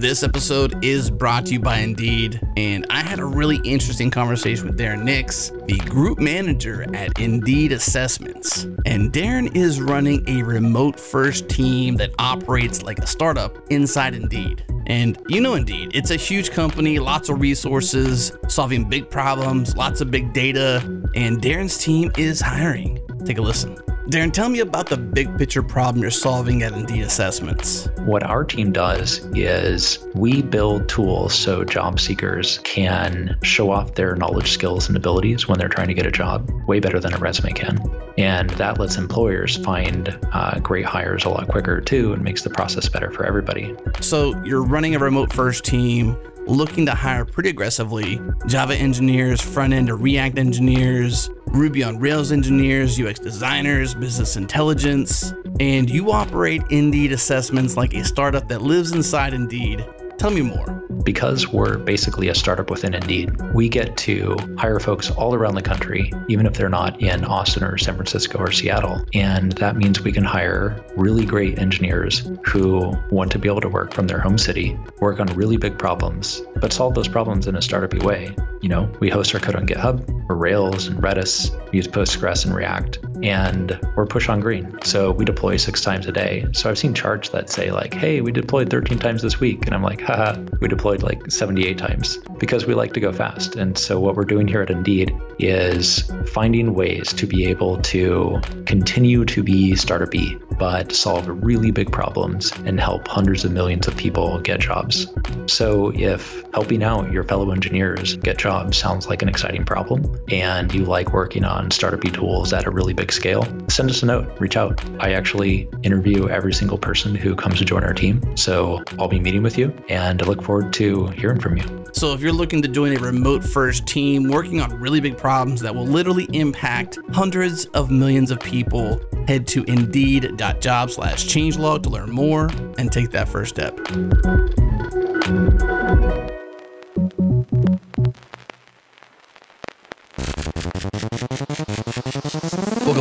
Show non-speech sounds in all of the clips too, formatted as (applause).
This episode is brought to you by Indeed, and I had a really interesting conversation with Darren Nix, the group manager at Indeed Assessments. And Darren is running a remote first team that operates like a startup inside Indeed. And you know Indeed, it's a huge company, lots of resources, solving big problems, lots of big data, and Darren's team is hiring. Take a listen. Darren, tell me about the big picture problem you're solving at Indeed Assessments. What our team does is we build tools so job seekers can show off their knowledge, skills, and abilities when they're trying to get a job way better than a resume can. And that lets employers find uh, great hires a lot quicker too and makes the process better for everybody. So you're running a remote first team looking to hire pretty aggressively Java engineers, front end or React engineers, Ruby on Rails engineers, UX designers, business intelligence, and you operate Indeed assessments like a startup that lives inside Indeed. Tell me more because we're basically a startup within Indeed, we get to hire folks all around the country, even if they're not in Austin or San Francisco or Seattle. And that means we can hire really great engineers who want to be able to work from their home city, work on really big problems, but solve those problems in a startupy way. You know, we host our code on GitHub, or Rails and Redis, we use Postgres and React, and we're push on green. So we deploy six times a day. So I've seen charts that say like, hey, we deployed 13 times this week. And I'm like, (laughs) we deployed like 78 times because we like to go fast. And so, what we're doing here at Indeed is finding ways to be able to continue to be startup startupy, but solve really big problems and help hundreds of millions of people get jobs. So, if helping out your fellow engineers get jobs sounds like an exciting problem and you like working on startupy tools at a really big scale, send us a note, reach out. I actually interview every single person who comes to join our team. So, I'll be meeting with you and I look forward to to hearing from you. So, if you're looking to join a remote first team working on really big problems that will literally impact hundreds of millions of people, head to indeed.job slash changelog to learn more and take that first step.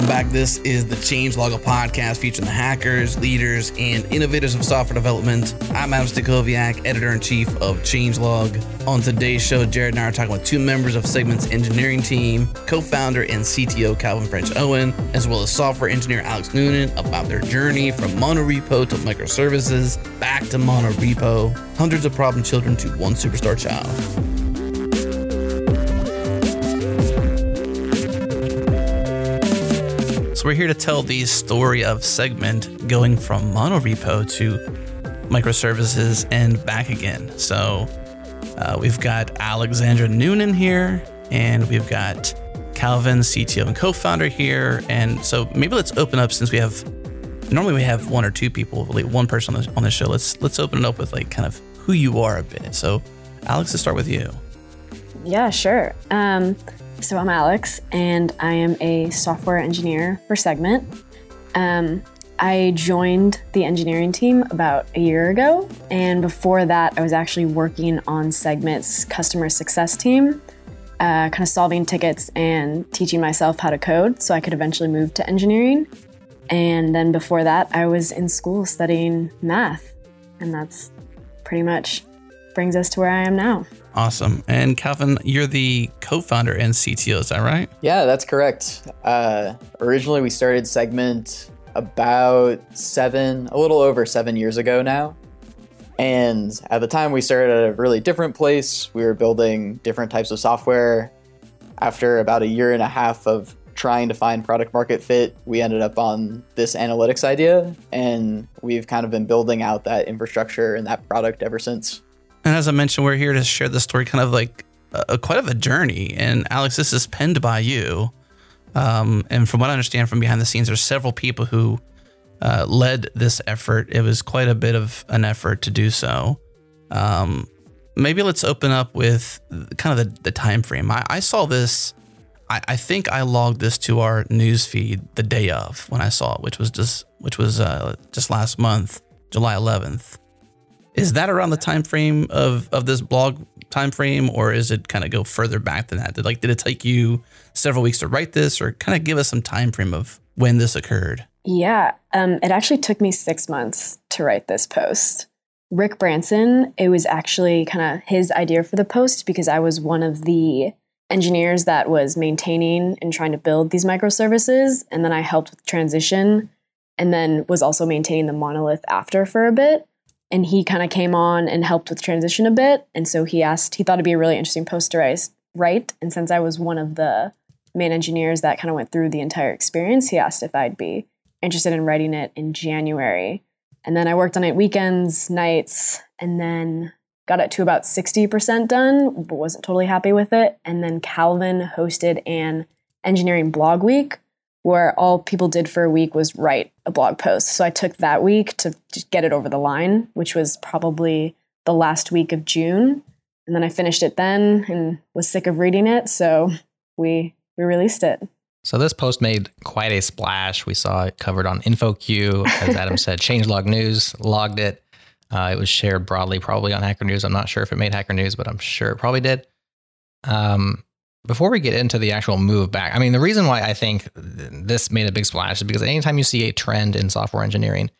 Back. This is the Changelog of podcast featuring the hackers, leaders, and innovators of software development. I'm Adam Stacoviak, editor in chief of Changelog. On today's show, Jerod and I are talking with two members of Segment's engineering team, co founder and CTO Calvin French Owen, as well as software engineer Alex Noonan, about their journey from monorepo to microservices, back to monorepo, hundreds of problem children to one superstar child. We're here to tell the story of Segment going from monorepo to microservices and back again. So uh, we've got Alexandra Noonan here, and we've got Calvin, CTO and co-founder here. And so maybe let's open up since we have normally we have one or two people, like one person on the, on the show. Let's let's open it up with like kind of who you are a bit. So Alex, let's start with you. Yeah, sure. Um, so I'm Alex, and I am a software engineer for Segment. Um, I joined the engineering team about a year ago, and before that, I was actually working on Segment's customer success team, uh, kind of solving tickets and teaching myself how to code so I could eventually move to engineering. And then before that, I was in school studying math, and that's pretty much brings us to where I am now. Awesome. And Calvin, you're the co founder and CTO, is that right? Yeah, that's correct. Uh, originally, we started Segment about seven, a little over seven years ago now. And at the time, we started at a really different place. We were building different types of software. After about a year and a half of trying to find product market fit, we ended up on this analytics idea. And we've kind of been building out that infrastructure and that product ever since. And as I mentioned, we're here to share the story, kind of like a, quite of a journey. And Alex, this is penned by you. Um, and from what I understand from behind the scenes, there's several people who uh, led this effort. It was quite a bit of an effort to do so. Um, maybe let's open up with kind of the, the time frame. I, I saw this. I, I, think I logged this to our news feed the day of when I saw it, which was just which was uh, just last month, July 11th Is that around the time frame of of this blog time frame, or is it kind of go further back than that? Did like did it take you several weeks to write this, or kind of give us some time frame of when this occurred? Yeah, um, it actually took me six months to write this post. Rick Branson, it was actually kind of his idea for the post because I was one of the engineers that was maintaining and trying to build these microservices. And then I helped with transition and then was also maintaining the monolith after for a bit. And he kind of came on and helped with transition a bit. And so he asked, he thought it'd be a really interesting post to write. And since I was one of the main engineers that kind of went through the entire experience, he asked if I'd be interested in writing it in January. And then I worked on it weekends, nights, and then got it to about 60% done, but wasn't totally happy with it. And then Calvin hosted an engineering blog week where all people did for a week was write a blog post. So I took that week to get it over the line, which was probably the last week of June. And then I finished it then and was sick of reading it. So we we released it. So this post made quite a splash. We saw it covered on InfoQ, as Adam said. (laughs) Changelog News logged it. Uh, it was shared broadly, probably on Hacker News. I'm not sure if it made Hacker News, but I'm sure it probably did. Um, before we get into the actual move back, I mean, the reason why I think this made a big splash is because anytime you see a trend in software engineering,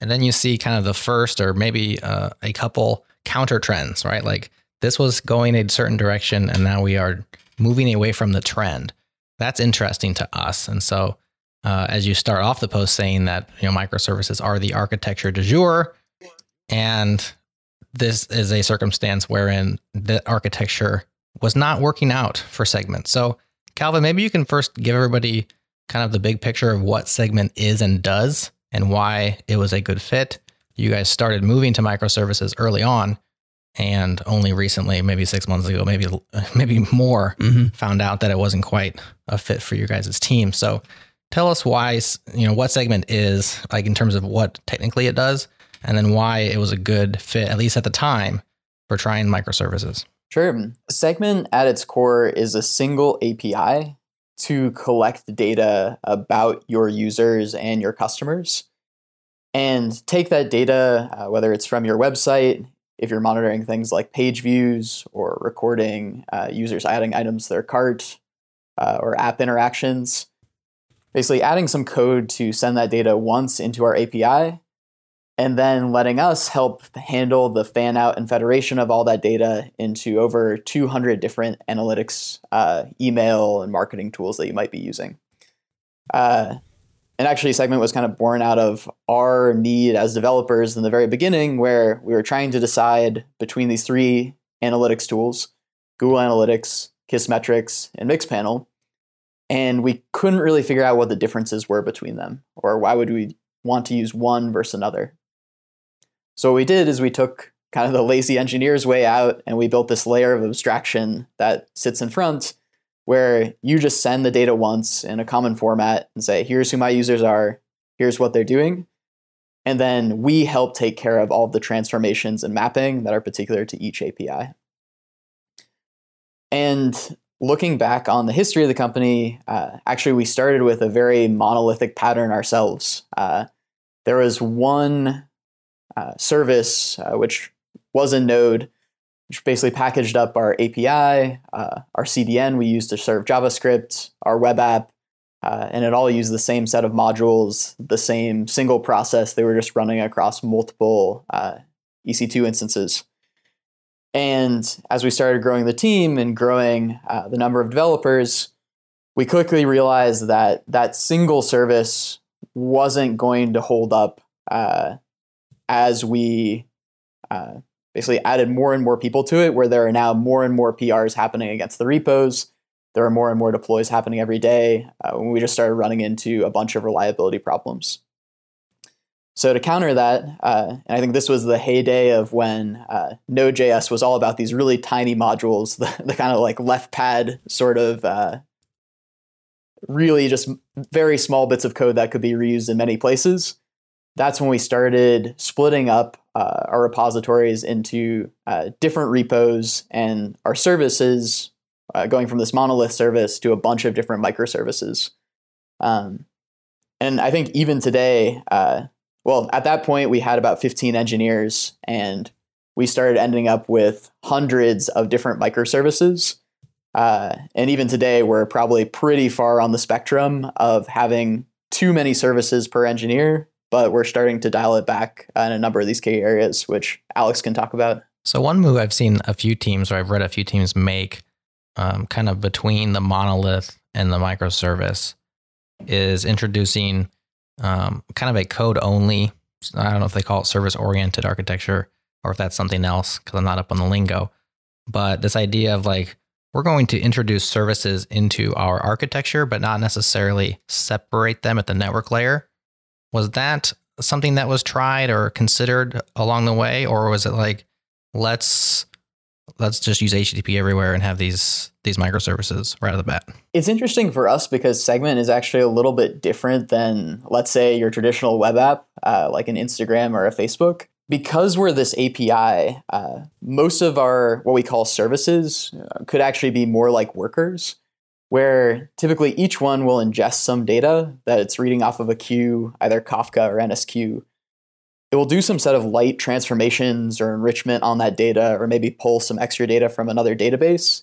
and then you see kind of the first or maybe uh, a couple counter trends, right? Like this was going a certain direction, and now we are moving away from the trend. That's interesting to us. And so, uh, as you start off the post saying that you know microservices are the architecture du jour, and this is a circumstance wherein the architecture was not working out for segment. So, Calvin, maybe you can first give everybody kind of the big picture of what segment is and does and why it was a good fit. You guys started moving to microservices early on and only recently, maybe six months ago, maybe (laughs) maybe more, mm-hmm. found out that it wasn't quite a fit for your guys' team. So tell us why, you know, what segment is like in terms of what technically it does, and then why it was a good fit, at least at the time, for trying microservices. Sure. Segment at its core is a single API to collect data about your users and your customers and take that data, uh, whether it's from your website, if you're monitoring things like page views or recording uh, users adding items to their cart uh, or app interactions, basically adding some code to send that data once into our API and then letting us help handle the fan out and federation of all that data into over 200 different analytics, uh, email, and marketing tools that you might be using. Uh, and actually, Segment was kind of born out of our need as developers in the very beginning, where we were trying to decide between these three analytics tools Google Analytics, Kissmetrics, and Mixpanel. And we couldn't really figure out what the differences were between them, or why would we want to use one versus another. So what we did is we took kind of the lazy engineer's way out and we built this layer of abstraction that sits in front where you just send the data once in a common format and say, here's who my users are, here's what they're doing. And then we help take care of all of the transformations and mapping that are particular to each API. And looking back on the history of the company, uh, actually, we started with a very monolithic pattern ourselves. Uh, there was one uh, service, uh, which was a node, which basically packaged up our API, uh, our CDN we used to serve JavaScript, our web app, uh, and it all used the same set of modules, the same single process. They were just running across multiple uh, EC2 instances. And as we started growing the team and growing uh, the number of developers, we quickly realized that that single service wasn't going to hold up uh, as we uh, basically added more and more people to it, where there are now more and more PRs happening against the repos. There are more and more deploys happening every day. Uh, we just started running into a bunch of reliability problems. So to counter that, uh, and I think this was the heyday of when uh, Node.js was all about these really tiny modules, (laughs) the, the kind of like left pad sort of uh, really just very small bits of code that could be reused in many places that's when we started splitting up uh, our repositories into uh, different repos and our services, uh, going from this monolith service to a bunch of different microservices. Um, and I think even today, uh, well, at that point, we had about 15 engineers, and we started ending up with hundreds of different microservices. Uh, and even today, we're probably pretty far on the spectrum of having too many services per engineer, but we're starting to dial it back in a number of these key areas, which Alex can talk about. So, one move I've seen a few teams, or I've read a few teams make um, kind of between the monolith and the microservice is introducing um, kind of a code only. I don't know if they call it service oriented architecture or if that's something else because I'm not up on the lingo. But this idea of like, we're going to introduce services into our architecture, but not necessarily separate them at the network layer. Was that something that was tried or considered along the way? Or was it like, let's let's just use HTTP everywhere and have these these microservices right out of the bat. It's interesting for us because Segment is actually a little bit different than, let's say, your traditional web app, uh, like an Instagram or a Facebook. Because we're this API, uh, most of our what we call services uh, could actually be more like workers, where typically each one will ingest some data that it's reading off of a queue, either Kafka or NSQ, it will do some set of light transformations or enrichment on that data, or maybe pull some extra data from another database.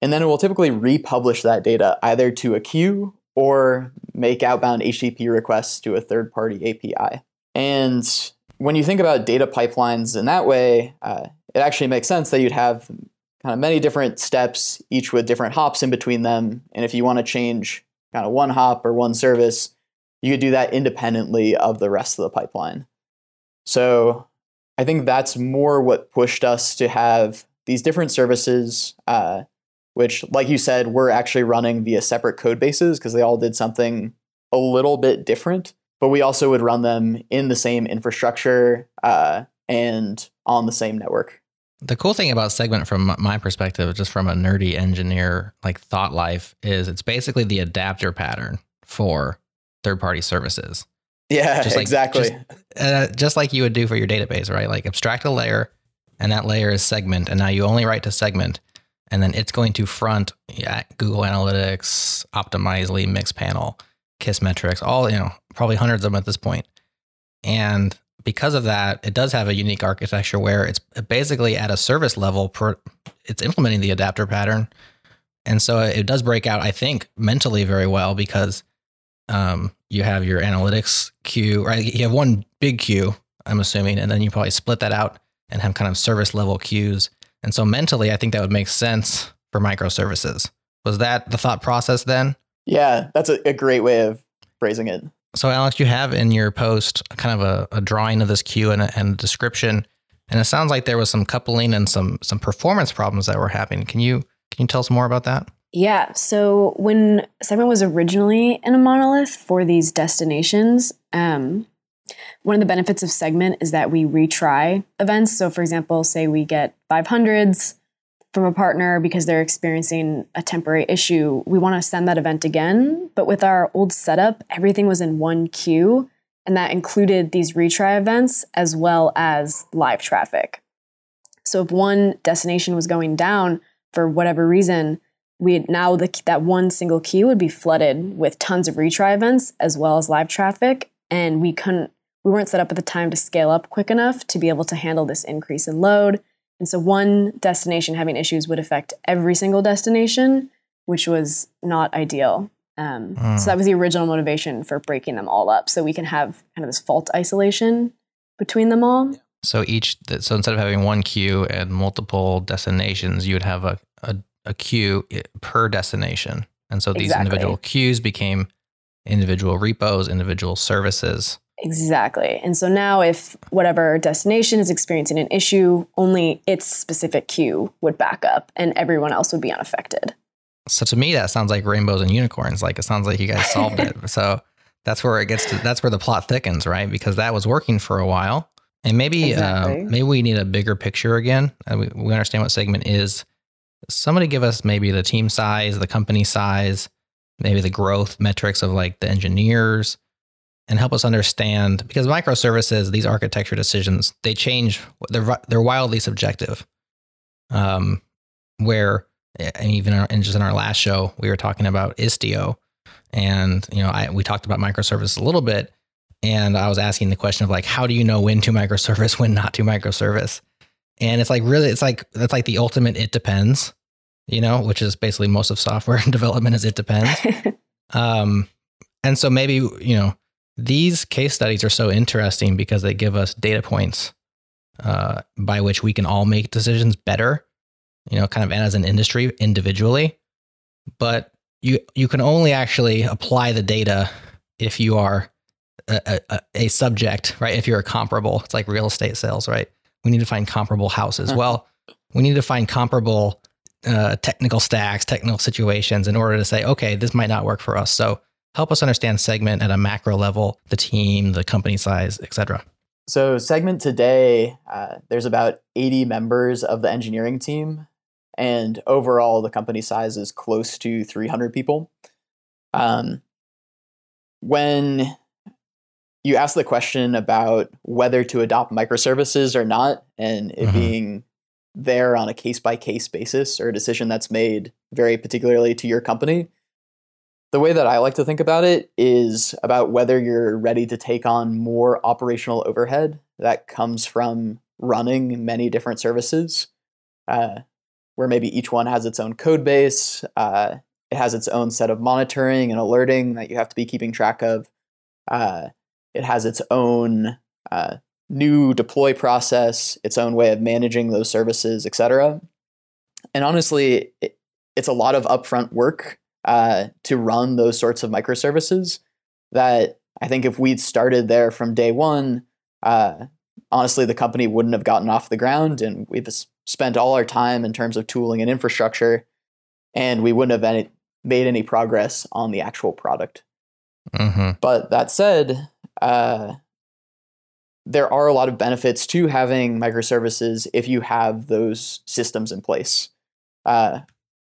And then it will typically republish that data either to a queue or make outbound HTTP requests to a third party API. And when you think about data pipelines in that way, uh, it actually makes sense that you'd have kind of many different steps, each with different hops in between them. And if you want to change kind of one hop or one service, you could do that independently of the rest of the pipeline. So I think that's more what pushed us to have these different services, uh, which, like you said, we're actually running via separate code bases because they all did something a little bit different. But we also would run them in the same infrastructure uh, and on the same network. The cool thing about Segment, from my perspective, just from a nerdy engineer like thought life, is it's basically the adapter pattern for third party services. Yeah, just like, exactly. Just, uh, just like you would do for your database, right? Like abstract a layer, and that layer is segment, and now you only write to segment, and then it's going to front yeah, Google Analytics, Optimizely, Mixpanel, Kissmetrics, all you know, probably hundreds of them at this point. And because of that, it does have a unique architecture where it's basically at a service level, per, it's implementing the adapter pattern. And so it does break out, I think, mentally very well because um, you have your analytics queue, right? You have one big queue, I'm assuming, and then you probably split that out and have kind of service level queues. And so mentally, I think that would make sense for microservices. Was that the thought process then? Yeah, that's a, a great way of phrasing it. So, Alex, you have in your post kind of a, a drawing of this queue and a, and a description, and it sounds like there was some coupling and some some performance problems that were happening. Can you can you tell us more about that? Yeah. So when Segment was originally in a monolith for these destinations, um, one of the benefits of Segment is that we retry events. So, for example, say we get 500s from a partner because they're experiencing a temporary issue, we want to send that event again. But with our old setup, everything was in one queue, and that included these retry events as well as live traffic. So, if one destination was going down for whatever reason, we now the, that one single queue would be flooded with tons of retry events as well as live traffic and we couldn't we weren't set up at the time to scale up quick enough to be able to handle this increase in load and so one destination having issues would affect every single destination which was not ideal um, mm. so that was the original motivation for breaking them all up so we can have kind of this fault isolation between them all so each so instead of having one queue and multiple destinations you would have a, a a queue per destination. And so these exactly. individual queues became individual repos, individual services. Exactly. And so now, if whatever destination is experiencing an issue, only its specific queue would back up and everyone else would be unaffected. So to me, that sounds like rainbows and unicorns. Like it sounds like you guys solved it. (laughs) So that's where it gets to, that's where the plot thickens, right? Because that was working for a while. And maybe, uh, maybe we need a bigger picture again. Uh, we, we understand what segment is somebody give us maybe the team size, the company size, maybe the growth metrics of like the engineers and help us understand because microservices, these architecture decisions, they change. They're they're wildly subjective. Um, where and even in, our, in just in our last show, we were talking about Istio, and you know, I we talked about microservices a little bit, and I was asking the question of like, how do you know when to (laughs) microservice, when not to microservice? And it's like really, it's like that's like the ultimate. It depends, you know, which is basically most of software (laughs) development. Is it depends. (laughs) um, and so maybe you know these case studies are so interesting because they give us data points uh, by which we can all make decisions better, you know, kind of as an industry individually. But you you can only actually apply the data if you are a, a, a subject, right? If you're a comparable, it's like real estate sales, right? We need to find comparable houses. Uh-huh. Well, we need to find comparable uh, technical stacks, technical situations in order to say, okay, this might not work for us. So help us understand segment at a macro level, the team, the company size, etc. So, Segment today, uh, there's about 80 members of the engineering team, and overall, the company size is close to 300 people. Um, when you ask the question about whether to adopt microservices or not, and it Mhm. being there on a case by case basis or a decision that's made very particularly to your company, the way that I like to think about it is about whether you're ready to take on more operational overhead that comes from running many different services, uh, where maybe each one has its own code base, uh, it has its own set of monitoring and alerting that you have to be keeping track of. Uh, it has its own uh, new deploy process, its own way of managing those services, etc. And honestly, it, it's a lot of upfront work uh, to run those sorts of microservices that I think if we'd started there from day one, uh, honestly, the company wouldn't have gotten off the ground and we've spent all our time in terms of tooling and infrastructure, and we wouldn't have any, made any progress on the actual product. Mm-hmm. But that said, uh, there are a lot of benefits to having microservices if you have those systems in place. Uh,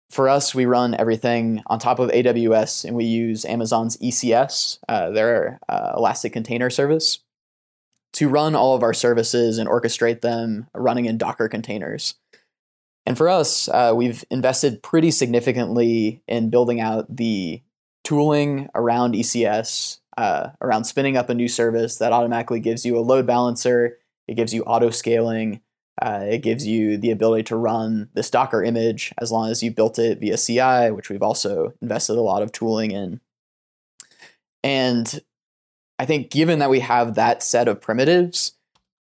for us, we run everything on top of AWS and we use Amazon's ECS, uh, their uh, Elastic Container Service, to run all of our services and orchestrate them running in Docker containers. And for us, uh, we've invested pretty significantly in building out the tooling around ECS, uh, around spinning up a new service that automatically gives you a load balancer, it gives you auto scaling, uh, it gives you the ability to run this Docker image as long as you built it via CI, which we've also invested a lot of tooling in. And I think given that we have that set of primitives,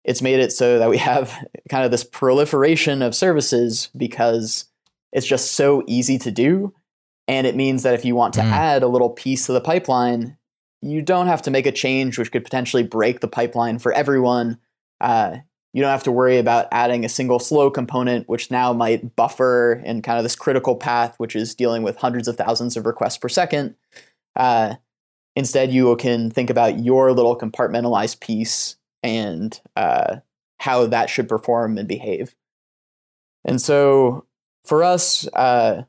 it's made it so that we (laughs) have kind of this proliferation of services because it's just so easy to do. And it means that if you want to Mm. add a little piece to the pipeline, you don't have to make a change which could potentially break the pipeline for everyone. Uh, you don't have to worry about adding a single slow component, which now might buffer in kind of this critical path, which is dealing with hundreds of thousands of requests per second. Uh, instead, you can think about your little compartmentalized piece and uh, how that should perform and behave. And so for us, uh,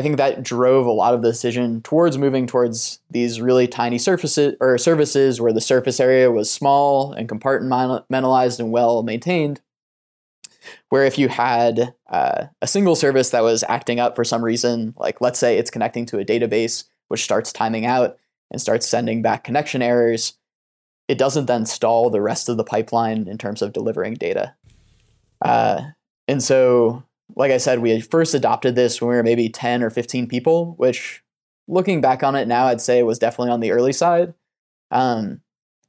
I think that drove a lot of the decision towards moving towards these really tiny surfaces or services where the surface area was small and compartmentalized and well maintained. Where if you had uh, a single service that was acting up for some reason, like let's say it's connecting to a database which starts timing out and starts sending back connection errors, it doesn't then stall the rest of the pipeline in terms of delivering data. Uh, and so like I said, we had first adopted this when we were maybe 10 or 15 people, which looking back on it now, I'd say was definitely on the early side. Um,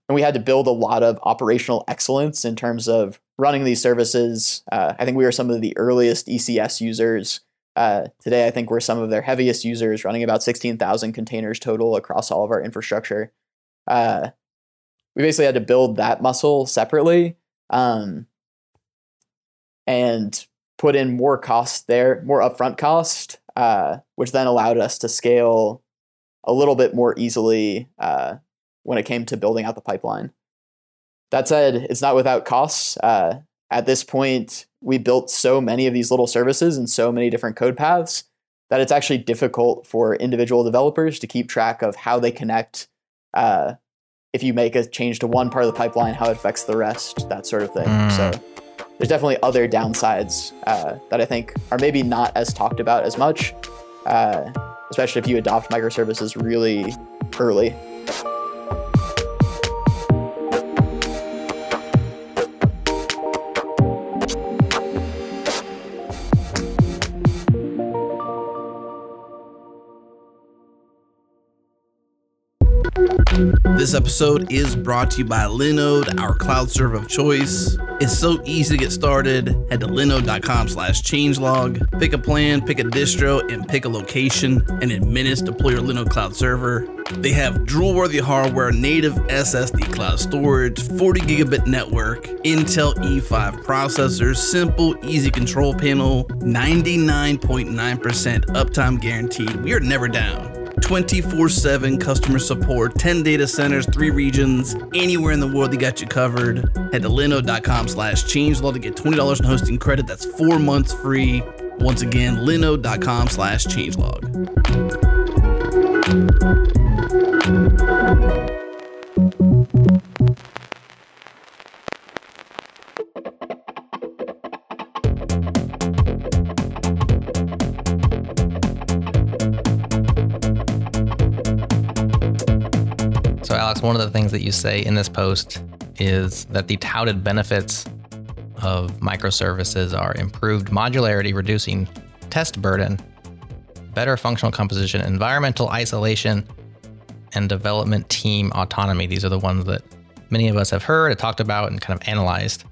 and we had to build a lot of operational excellence in terms of running these services. Uh, I think we were some of the earliest ECS users. Uh, today, I think we're some of their heaviest users, running about 16,000 containers total across all of our infrastructure. Uh, we basically had to build that muscle separately. Um, and put in more cost there, more upfront cost, uh, which then allowed us to scale a little bit more easily uh, when it came to building out the pipeline. That said, it's not without costs. Uh, at this point, we built so many of these little services and so many different code paths that it's actually difficult for individual developers to keep track of how they connect. Uh, if you make a change to one part of the pipeline, how it affects the rest, that sort of thing. Mm. So there's definitely other downsides uh, that I think are maybe not as talked about as much, uh, especially if you adopt microservices really early. This episode is brought to you by Linode, our cloud server of choice. It's so easy to get started. Head to linode.com slash changelog. Pick a plan, pick a distro, and pick a location. And in minutes, deploy your Linode cloud server. They have drool-worthy hardware, native SSD cloud storage, 40 gigabit network, Intel E5 processors, simple, easy control panel, 99.9% uptime guaranteed. We are never down. 24 7 customer support, 10 data centers, 3 regions, anywhere in the world, they got you covered. Head to linode.com slash changelog to get $20 in hosting credit. That's four months free. Once again, linode.com slash changelog. Alex, one of the things that you say in this post is that the touted benefits of microservices are improved modularity, reducing test burden, better functional composition, environmental isolation, and development team autonomy. These are the ones that many of us have heard, and talked about, and kind of analyzed.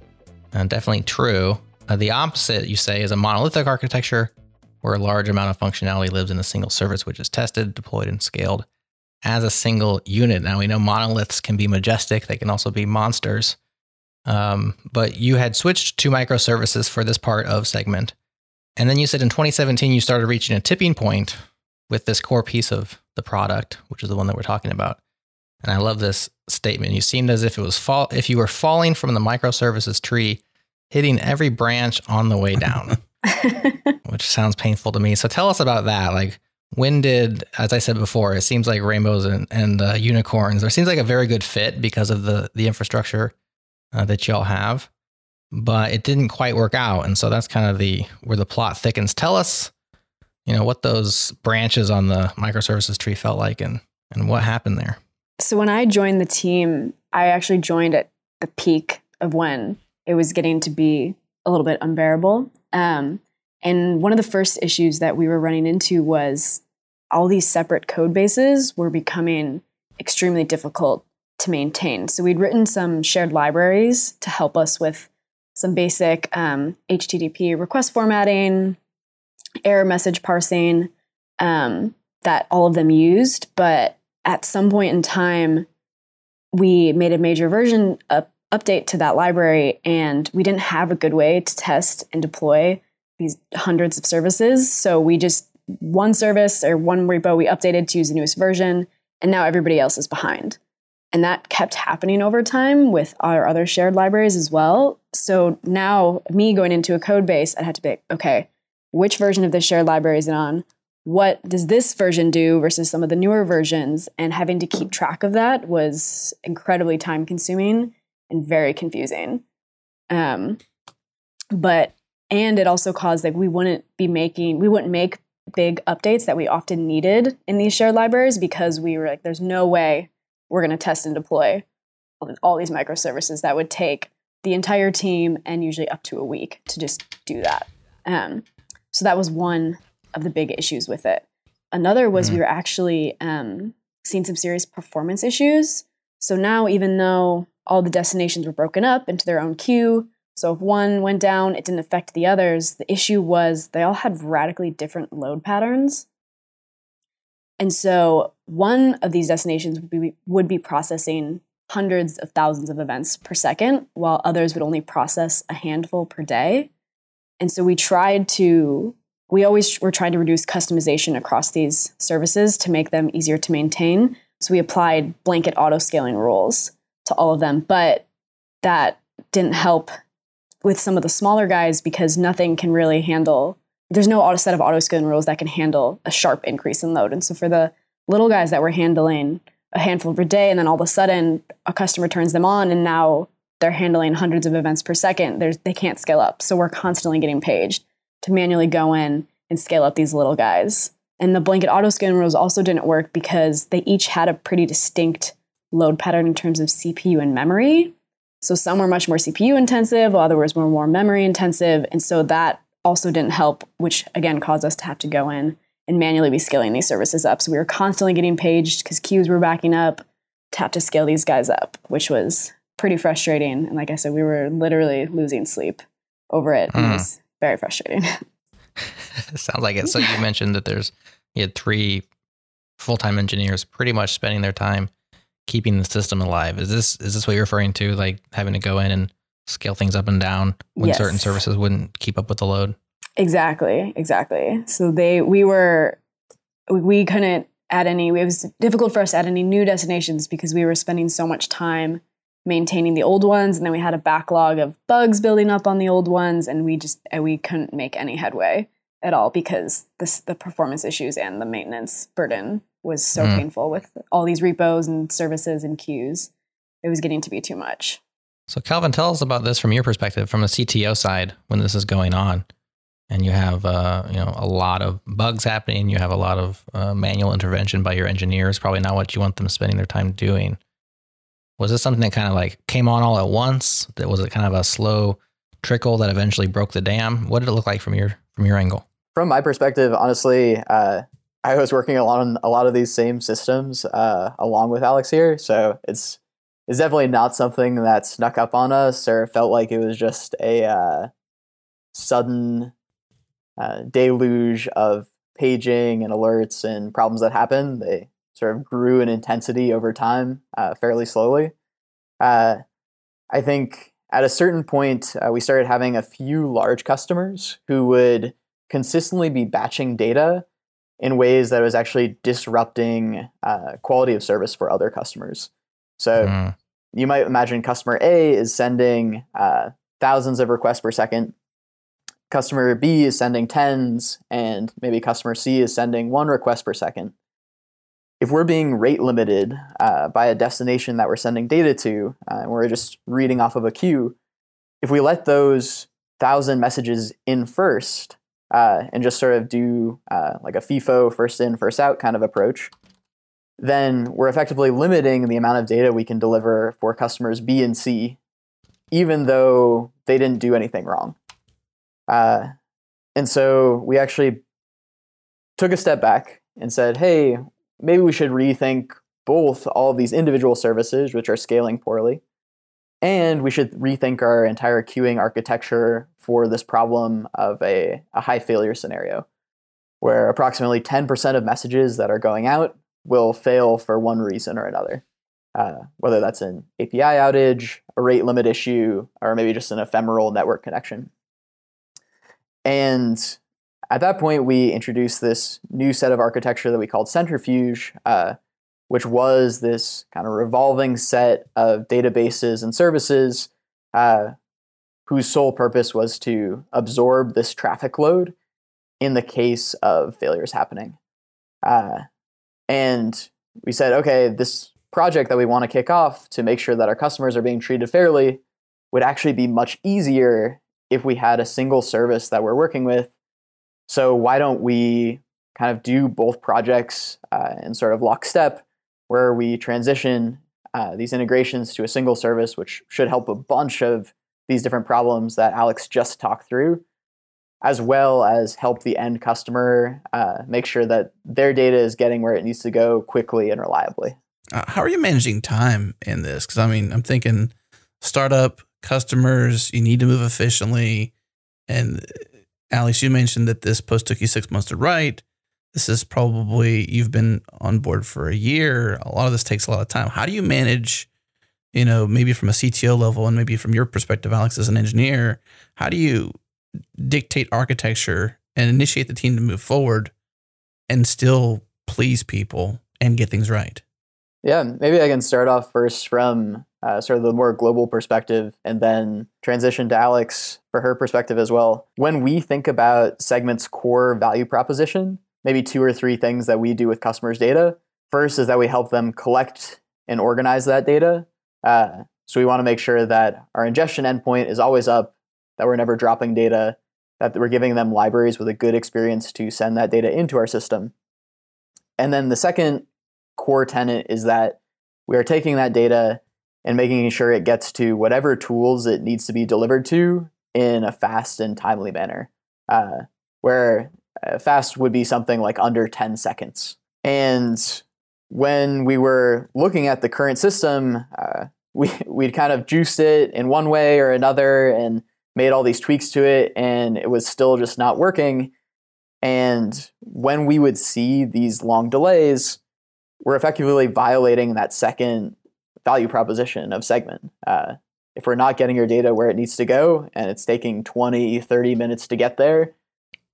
And definitely true. Uh, the opposite, you say, is a monolithic architecture where a large amount of functionality lives in a single service, which is tested, deployed, and scaled as a single unit. Now we know monoliths can be majestic; they can also be monsters. Um, but you had switched to microservices for this part of segment, and then you said in 2017 you started reaching a tipping point with this core piece of the product, which is the one that we're talking about. And I love this statement. You seemed as if it was fall if you were falling from the microservices tree, hitting every branch on the way down, (laughs) which sounds painful to me. So tell us about that. Like, when did, as I said before, it seems like rainbows and, and uh, unicorns. There seems like a very good fit because of the the infrastructure uh, that y'all have, but it didn't quite work out, and so that's kind of the where the plot thickens. Tell us, you know, what those branches on the microservices tree felt like, and and what happened there. So when I joined the team, I actually joined at the peak of when it was getting to be a little bit unbearable. Um, and one of the first issues that we were running into was all these separate code bases were becoming extremely difficult to maintain. So we'd written some shared libraries to help us with some basic um, HTTP request formatting, error message parsing um, that all of them used. But at some point in time, we made a major version up, update to that library, and we didn't have a good way to test and deploy these hundreds of services. So we just one service or one repo we updated to use the newest version, and now everybody else is behind. And that kept happening over time with our other shared libraries as well. So now, me going into a code base, I had to be okay, which version of this shared library is it on? What does this version do versus some of the newer versions? And having to keep track of that was incredibly time consuming and very confusing. Um, but and it also caused like we wouldn't be making we wouldn't make big updates that we often needed in these shared libraries because we were like there's no way we're going to test and deploy all these microservices that would take the entire team and usually up to a week to just do that. Um, so that was one of the big issues with it. Another was Mhm. we were actually um, seeing some serious performance issues. So now even though all the destinations were broken up into their own queue so if one went down, it didn't affect the others. The issue was they all had radically different load patterns. And so one of these destinations would be, would be processing hundreds of thousands of events per second, while others would only process a handful per day. And so we tried to, we always were trying to reduce customization across these services to make them easier to maintain. So we applied blanket auto scaling rules to all of them, but that didn't help with some of the smaller guys because nothing can really handle there's no auto set of auto scaling rules that can handle a sharp increase in load. And so for the little guys that were handling a handful per day and then all of a sudden a customer turns them on and now they're handling hundreds of events per second There's, they can't scale up. So we're constantly getting paged to manually go in and scale up these little guys. And the blanket auto scaling rules also didn't work because they each had a pretty distinct load pattern in terms of cpu and memory so some were much more CPU intensive, while others were more memory intensive. And so that also didn't help, which again caused us to have to go in and manually be scaling these services up. So we were constantly getting paged because queues were backing up. To have to scale these guys up, which was pretty frustrating. And like I said, we were literally losing sleep over it. And It Mm. was very frustrating. (laughs) (laughs) Sounds like it. So you mentioned that there's you had three full time engineers pretty much spending their time keeping the system alive. Is this is this what you're referring to? Like having to go in and scale things up and down when certain services wouldn't keep up with the load? Exactly, exactly. So they, we were, we- couldn't add any. It was difficult for us to add any new destinations because we were spending so much time maintaining the old ones, and then we had a backlog of bugs building up on the old ones, and we just we couldn't make any headway at all because this, the performance issues and the maintenance burden was so Mm. painful with all these repos and services and queues. It was getting to be too much. So Calvin, tell us about this from your perspective, from the CTO side, when this is going on, and you have uh, you know a lot of bugs happening, you have a lot of uh, manual intervention by your engineers, probably not what you want them spending their time doing. Was this something that kind of like came on all at once? That was it kind of a slow trickle that eventually broke the dam? What did it look like from your from your angle? From my perspective, honestly, uh, I was working a lot on a lot of these same systems uh, along with Alex here, so it's it's definitely not something that snuck up on us or felt like it was just a uh, sudden uh, deluge of paging and alerts and problems that happen. They sort of grew in intensity over time, uh, fairly slowly. Uh, I think at a certain point, uh, we started having a few large customers who would consistently be batching data in ways that was actually disrupting uh, quality of service for other customers. So Mm, you might imagine customer A is sending uh, thousands of requests per second. Customer B is sending tens, and maybe customer C is sending one request per second. If we're being rate limited uh, by a destination that we're sending data to, uh, and we're just reading off of a queue, if we let those thousand messages in first uh, and just sort of do uh, like a FIFO first in, first out kind of approach, then we're effectively limiting the amount of data we can deliver for customers B and C, even though they didn't do anything wrong. Uh, and so we actually took a step back and said, hey, maybe we should rethink both all of these individual services, which are scaling poorly, and we should rethink our entire queuing architecture for this problem of a, a high failure scenario, where approximately 10% of messages that are going out will fail for one reason or another. Uh, whether that's an API outage, a rate limit issue, or maybe just an ephemeral network connection. And at that point, we introduced this new set of architecture that we called Centrifuge, uh, which was this kind of revolving set of databases and services uh, whose sole purpose was to absorb this traffic load in the case of failures happening. Uh, and we said, okay, this project that we want to kick off to make sure that our customers are being treated fairly would actually be much easier if we had a single service that we're working with. So why don't we kind of do both projects uh, in sort of lockstep, where we transition uh, these integrations to a single service, which should help a bunch of these different problems that Alex just talked through, as well as help the end customer uh, make sure that their data is getting where it needs to go quickly and reliably. Uh, how are you managing time in this? Because I mean, I'm thinking startup customers, you need to move efficiently. And uh, Alex, you mentioned that this post took you six months to write. This is probably you've been on board for a year. A lot of this takes a lot of time. How do you manage, you know, maybe from a CTO level and maybe from your perspective, Alex, as an engineer, how do you dictate architecture and initiate the team to move forward and still please people and get things right? Yeah, maybe I can start off first from uh, sort of the more global perspective and then transition to Alex for her perspective as well. When we think about Segment's core value proposition, maybe two or three things that we do with customers' data. First is that we help them collect and organize that data. Uh, so we want to make sure that our ingestion endpoint is always up, that we're never dropping data, that we're giving them libraries with a good experience to send that data into our system. And then the second core tenet is that we are taking that data and making sure it gets to whatever tools it needs to be delivered to in a fast and timely manner. Uh, where fast would be something like under 10 seconds. And when we were looking at the current system, uh, we (laughs) we'd kind of juiced it in one way or another and made all these tweaks to it, and it was still just not working. And when we would see these long delays, we're effectively violating that second value proposition of segment. Uh, if we're not getting your data where it needs to go and it's taking 20, 30 minutes to get there,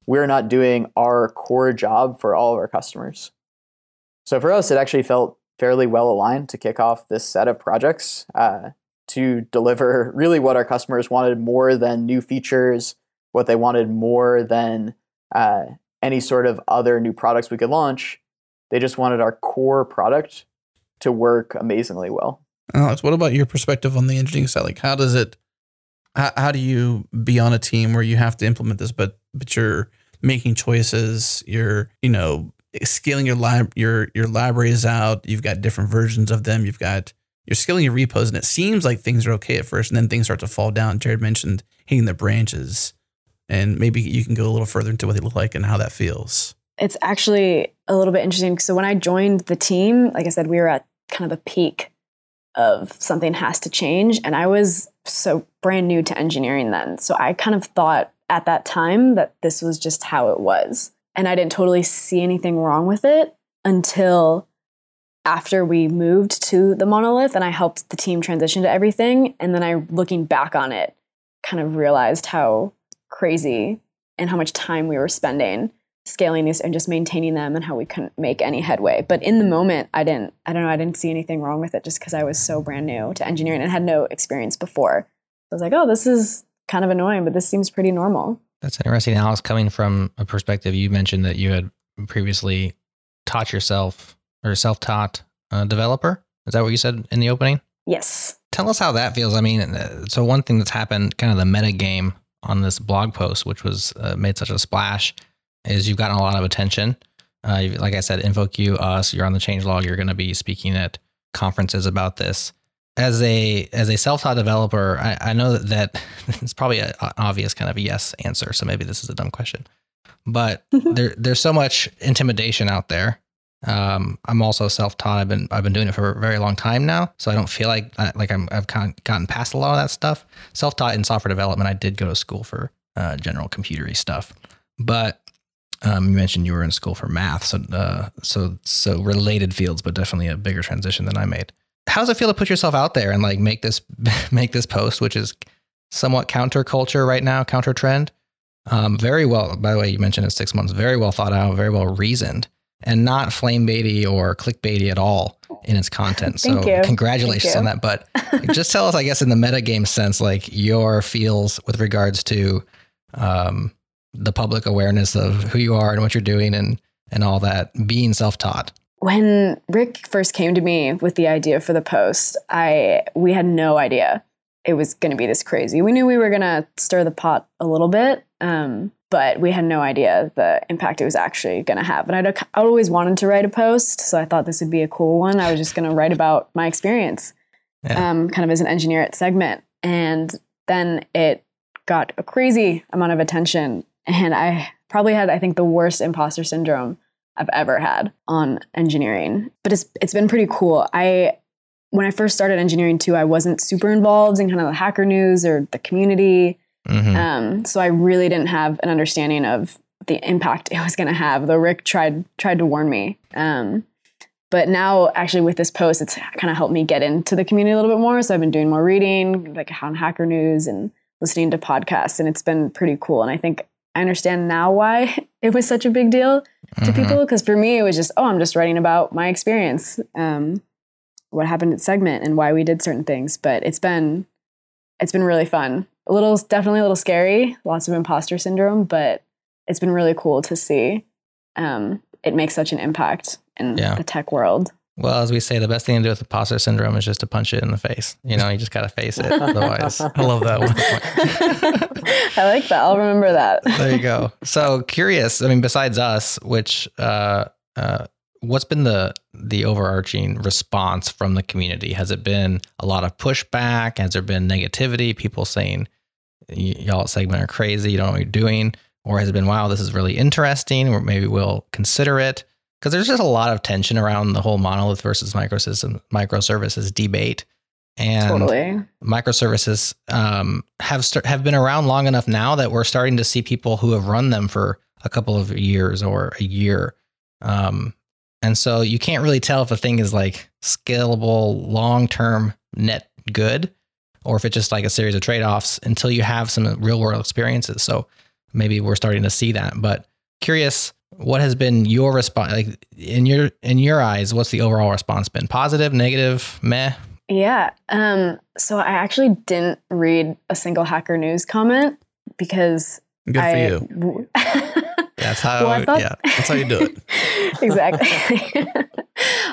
we're not doing our core job for all of our customers. So for us, it actually felt fairly well aligned to kick off this set of projects uh, to deliver really what our customers wanted more than new features, what they wanted more than uh, any sort of other new products we could launch. They just wanted our core product to work amazingly well. Alex, what about your perspective on the engineering side? Like, how does it? How, how do you be on a team where you have to implement this, but but you're making choices, you're you know scaling your lab your your libraries out. You've got different versions of them. You've got you're scaling your repos, and it seems like things are okay at first, and then things start to fall down. Jerod mentioned hitting the branches, and maybe you can go a little further into what they look like and how that feels. It's actually a little bit interesting. So when I joined the team, like I said, we were at kind of a peak of something has to change, and I was so brand new to engineering then. So I kind of thought at that time that this was just how it was and I didn't totally see anything wrong with it until after we moved to the monolith and I helped the team transition to everything. And then I, looking back on it, kind of realized how crazy and how much time we were spending scaling these and just maintaining them and how we couldn't make any headway. But in the moment, I didn't, I don't know, I didn't see anything wrong with it just because I was so brand new to engineering and had no experience before. I was like, oh, this is kind of annoying, but this seems pretty normal. That's interesting, Alex. Coming from a perspective, you mentioned that you had previously taught yourself or self-taught uh, developer. Is that what you said in the opening? Yes. Tell us how that feels. I mean, uh, so one thing that's happened, kind of the meta game on this blog post, which was uh, made such a splash, is you've gotten a lot of attention. Uh, like I said, InfoQ, us, you're on the changelog. You're going to be speaking at conferences about this as a as a self-taught developer, I, I know that, that (laughs) it's probably an obvious kind of a yes answer. So maybe this is a dumb question, but there there's so much intimidation out there. Um, I'm also self-taught. I've been I've been doing it for a very long time now, so I don't feel like like I'm I've gotten past a lot of that stuff. Self-taught in software development, I did go to school for uh, general computery stuff, but um, you mentioned you were in school for math, so uh, so so related fields, but definitely a bigger transition than I made how does it feel to put yourself out there and like make this (laughs) make this post, which is somewhat counterculture right now, counter trend? Um, very well. By the way, you mentioned it's six months. Very well thought out, very well reasoned, and not flame baity or clickbaity at all in its content. (laughs) so you. congratulations on that. But (laughs) just tell us, I guess, in the metagame sense, like your feels with regards to um, the public awareness of who you are and what you're doing and and all that being self taught when Rick first came to me with the idea for the post, I we had no idea it was going to be this crazy. We knew we were going to stir the pot a little bit, um, but we had no idea the impact it was actually going to have. And I'd, I'd always wanted to write a post, so I thought this would be a cool one. I was just going to write about my experience, yeah. um, kind of as an engineer at Segment, and then it got a crazy amount of attention, and I probably had, I think, the worst imposter syndrome I've ever had on engineering. But it's it's been pretty cool. I when I first started engineering too, I wasn't super involved in kind of the hacker news or the community. Mm-hmm. Um, so I really didn't have an understanding of the impact it was going to have. Though Rick tried tried to warn me. Um, but now, actually, with this post, it's kind of helped me get into the community a little bit more. So I've been doing more reading, like on Hacker News, and listening to podcasts, and it's been pretty cool. And I think I understand now why (laughs) it was such a big deal to mm-hmm. people. Because for me, it was just, oh, I'm just writing about my experience, um, what happened at Segment, and why we did certain things. But it's been, it's been really fun. A little, definitely a little scary, lots of imposter syndrome, but it's been really cool to see um, it makes such an impact in yeah. the tech world. Well, as we say, the best thing to do with imposter syndrome is just to punch it in the face. You know, you just got to face it. (laughs) Otherwise, I love that one. (laughs) I like that. I'll remember that. there you go. So curious. I mean, besides us, which uh, uh, what's been the the overarching response from the community? Has it been a lot of pushback? Has there been negativity? People saying y'all at Segment are crazy. You don't know what you're doing, or has it been wow, this is really interesting, or maybe we'll consider it? Because there's just a lot of tension around the whole monolith versus microsystem microservices debate. And totally. microservices um, have start, have been around long enough now that we're starting to see people who have run them for a couple of years or a year. Um, and so you can't really tell if a thing is like scalable, long term net good, or if it's just like a series of trade offs until you have some real world experiences. So maybe we're starting to see that. But curious, what has been your response? Like in your in your eyes, what's the overall response been? Positive, negative, meh? Yeah. Um, so I actually didn't read a single Hacker News comment because Good for I, you. (laughs) That's how. Well, I thought- yeah. That's how you do it. (laughs) (laughs) exactly.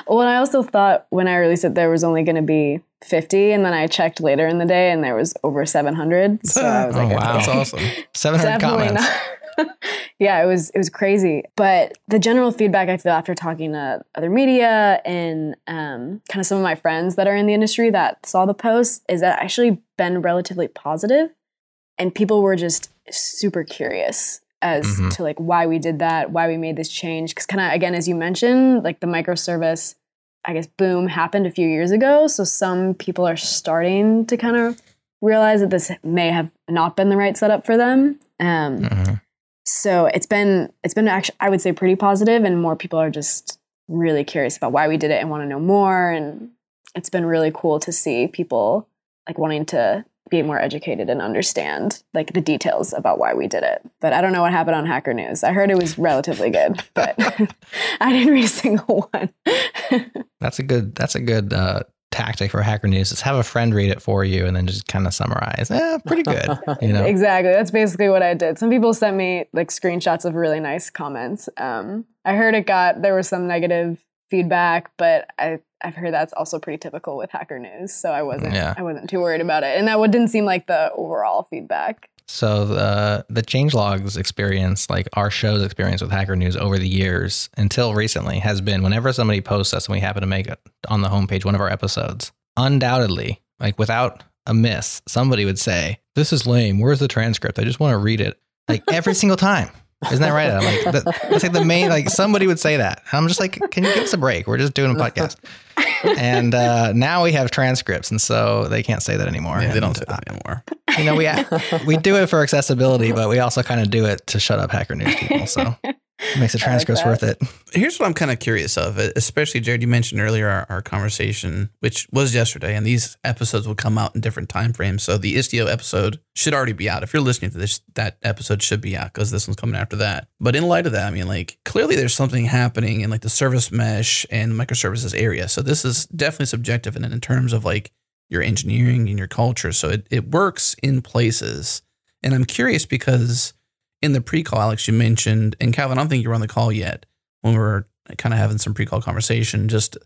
well, I also thought when I released it, there was only going to be 50. And then I checked later in the day and there was over 700. So I was Oh, like, wow. That's awesome. Seven hundred Definitely comments. not. (laughs) yeah, it was it was crazy. But the general feedback I feel after talking to other media and um, kind of some of my friends that are in the industry that saw the post is that actually been relatively positive, and people were just super curious as Mhm. to like why we did that, why we made this change. Because kind of again, as you mentioned, like the microservice, I guess boom happened a few years ago. So some people are starting to kind of realize that this may have not been the right setup for them. Um, Mhm. So it's been it's been actually I would say pretty positive, and more people are just really curious about why we did it and want to know more. And it's been really cool to see people like wanting to be more educated and understand like the details about why we did it. But I don't know what happened on Hacker News. I heard it was relatively good, but (laughs) (laughs) I didn't read a single one. (laughs) That's a good. That's a good uh, tactic for Hacker News. Is have a friend read it for you and then just kind of summarize. Eh, pretty good. You know. (laughs) Exactly. That's basically what I did. Some people sent me like screenshots of really nice comments. Um, I heard it got there was some negative feedback, but I I've heard that's also pretty typical with Hacker News. So I wasn't Yeah. I wasn't too worried about it, and that didn't seem like the overall feedback. So the the changelogs experience, like our show's experience with Hacker News over the years until recently, has been whenever somebody posts us and we happen to make it on the homepage one of our episodes, undoubtedly, like without a miss, somebody would say, "This is lame. Where's the transcript? I just want to read it." Like every single time. Isn't that right? I'm like, that, that's like the main, like somebody would say that. I'm just like, can you give us a break? We're just doing a podcast. And uh, now we have transcripts, and so they can't say that anymore. Yeah, they don't And, say that anymore. you know, we we do it for accessibility, but we also kind of do it to shut up Hacker News people. So it (laughs) makes the I like worth it. Here's what I'm kind of curious of, especially Jerod. You mentioned earlier our, our conversation, which was yesterday, and these episodes will come out in different time frames. So the Istio episode should already be out. If you're listening to this, that episode should be out because this one's coming after that. But in light of that, I mean, like clearly there's something happening in like the service mesh and microservices area. So this is definitely subjective, and in terms of like your engineering and your culture. So it, it works in places. And I'm curious because in the pre-call, Alex, you mentioned, and Calvin, I don't think you were on the call yet when we were kind of having some pre-call conversation, just,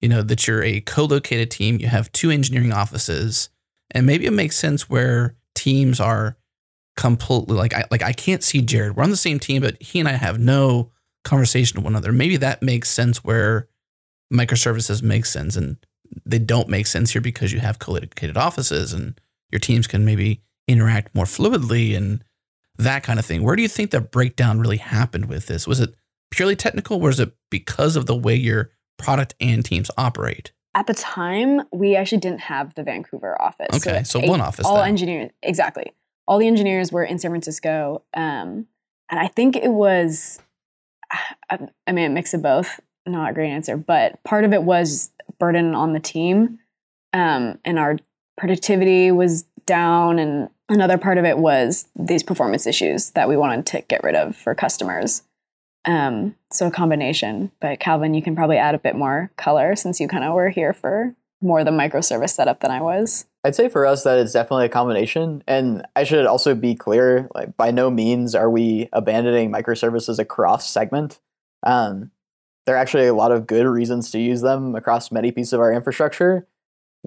you know, that you're a co-located team, you have two engineering offices, and maybe it makes sense where teams are completely like I like I can't see Jerod. We're on the same team, but he and I have no conversation with one another. Maybe that makes sense where microservices make sense and they don't make sense here because you have co-located offices and your teams can maybe interact more fluidly and that kind of thing. Where do you think the breakdown really happened with this? Was it purely technical, or was it because of the way your product and teams operate? At the time, we actually didn't have the Vancouver office. Okay, so eight- one office All then. engineers, exactly. All the engineers were in San Francisco, um, and I think it was. (sighs) I, I mean, a mix of both. Not a great answer, but part of it was burden on the team, um, and our productivity was down, and another part of it was these performance issues that we wanted to get rid of for customers. Um, so a combination. But Calvin, you can probably add a bit more color since you kind of were here for more the microservice setup than I was. I'd say for us that it's definitely a combination. And I should also be clear, like by no means are we abandoning microservices across segment. Um, there are actually a lot of good reasons to use them across many pieces of our infrastructure.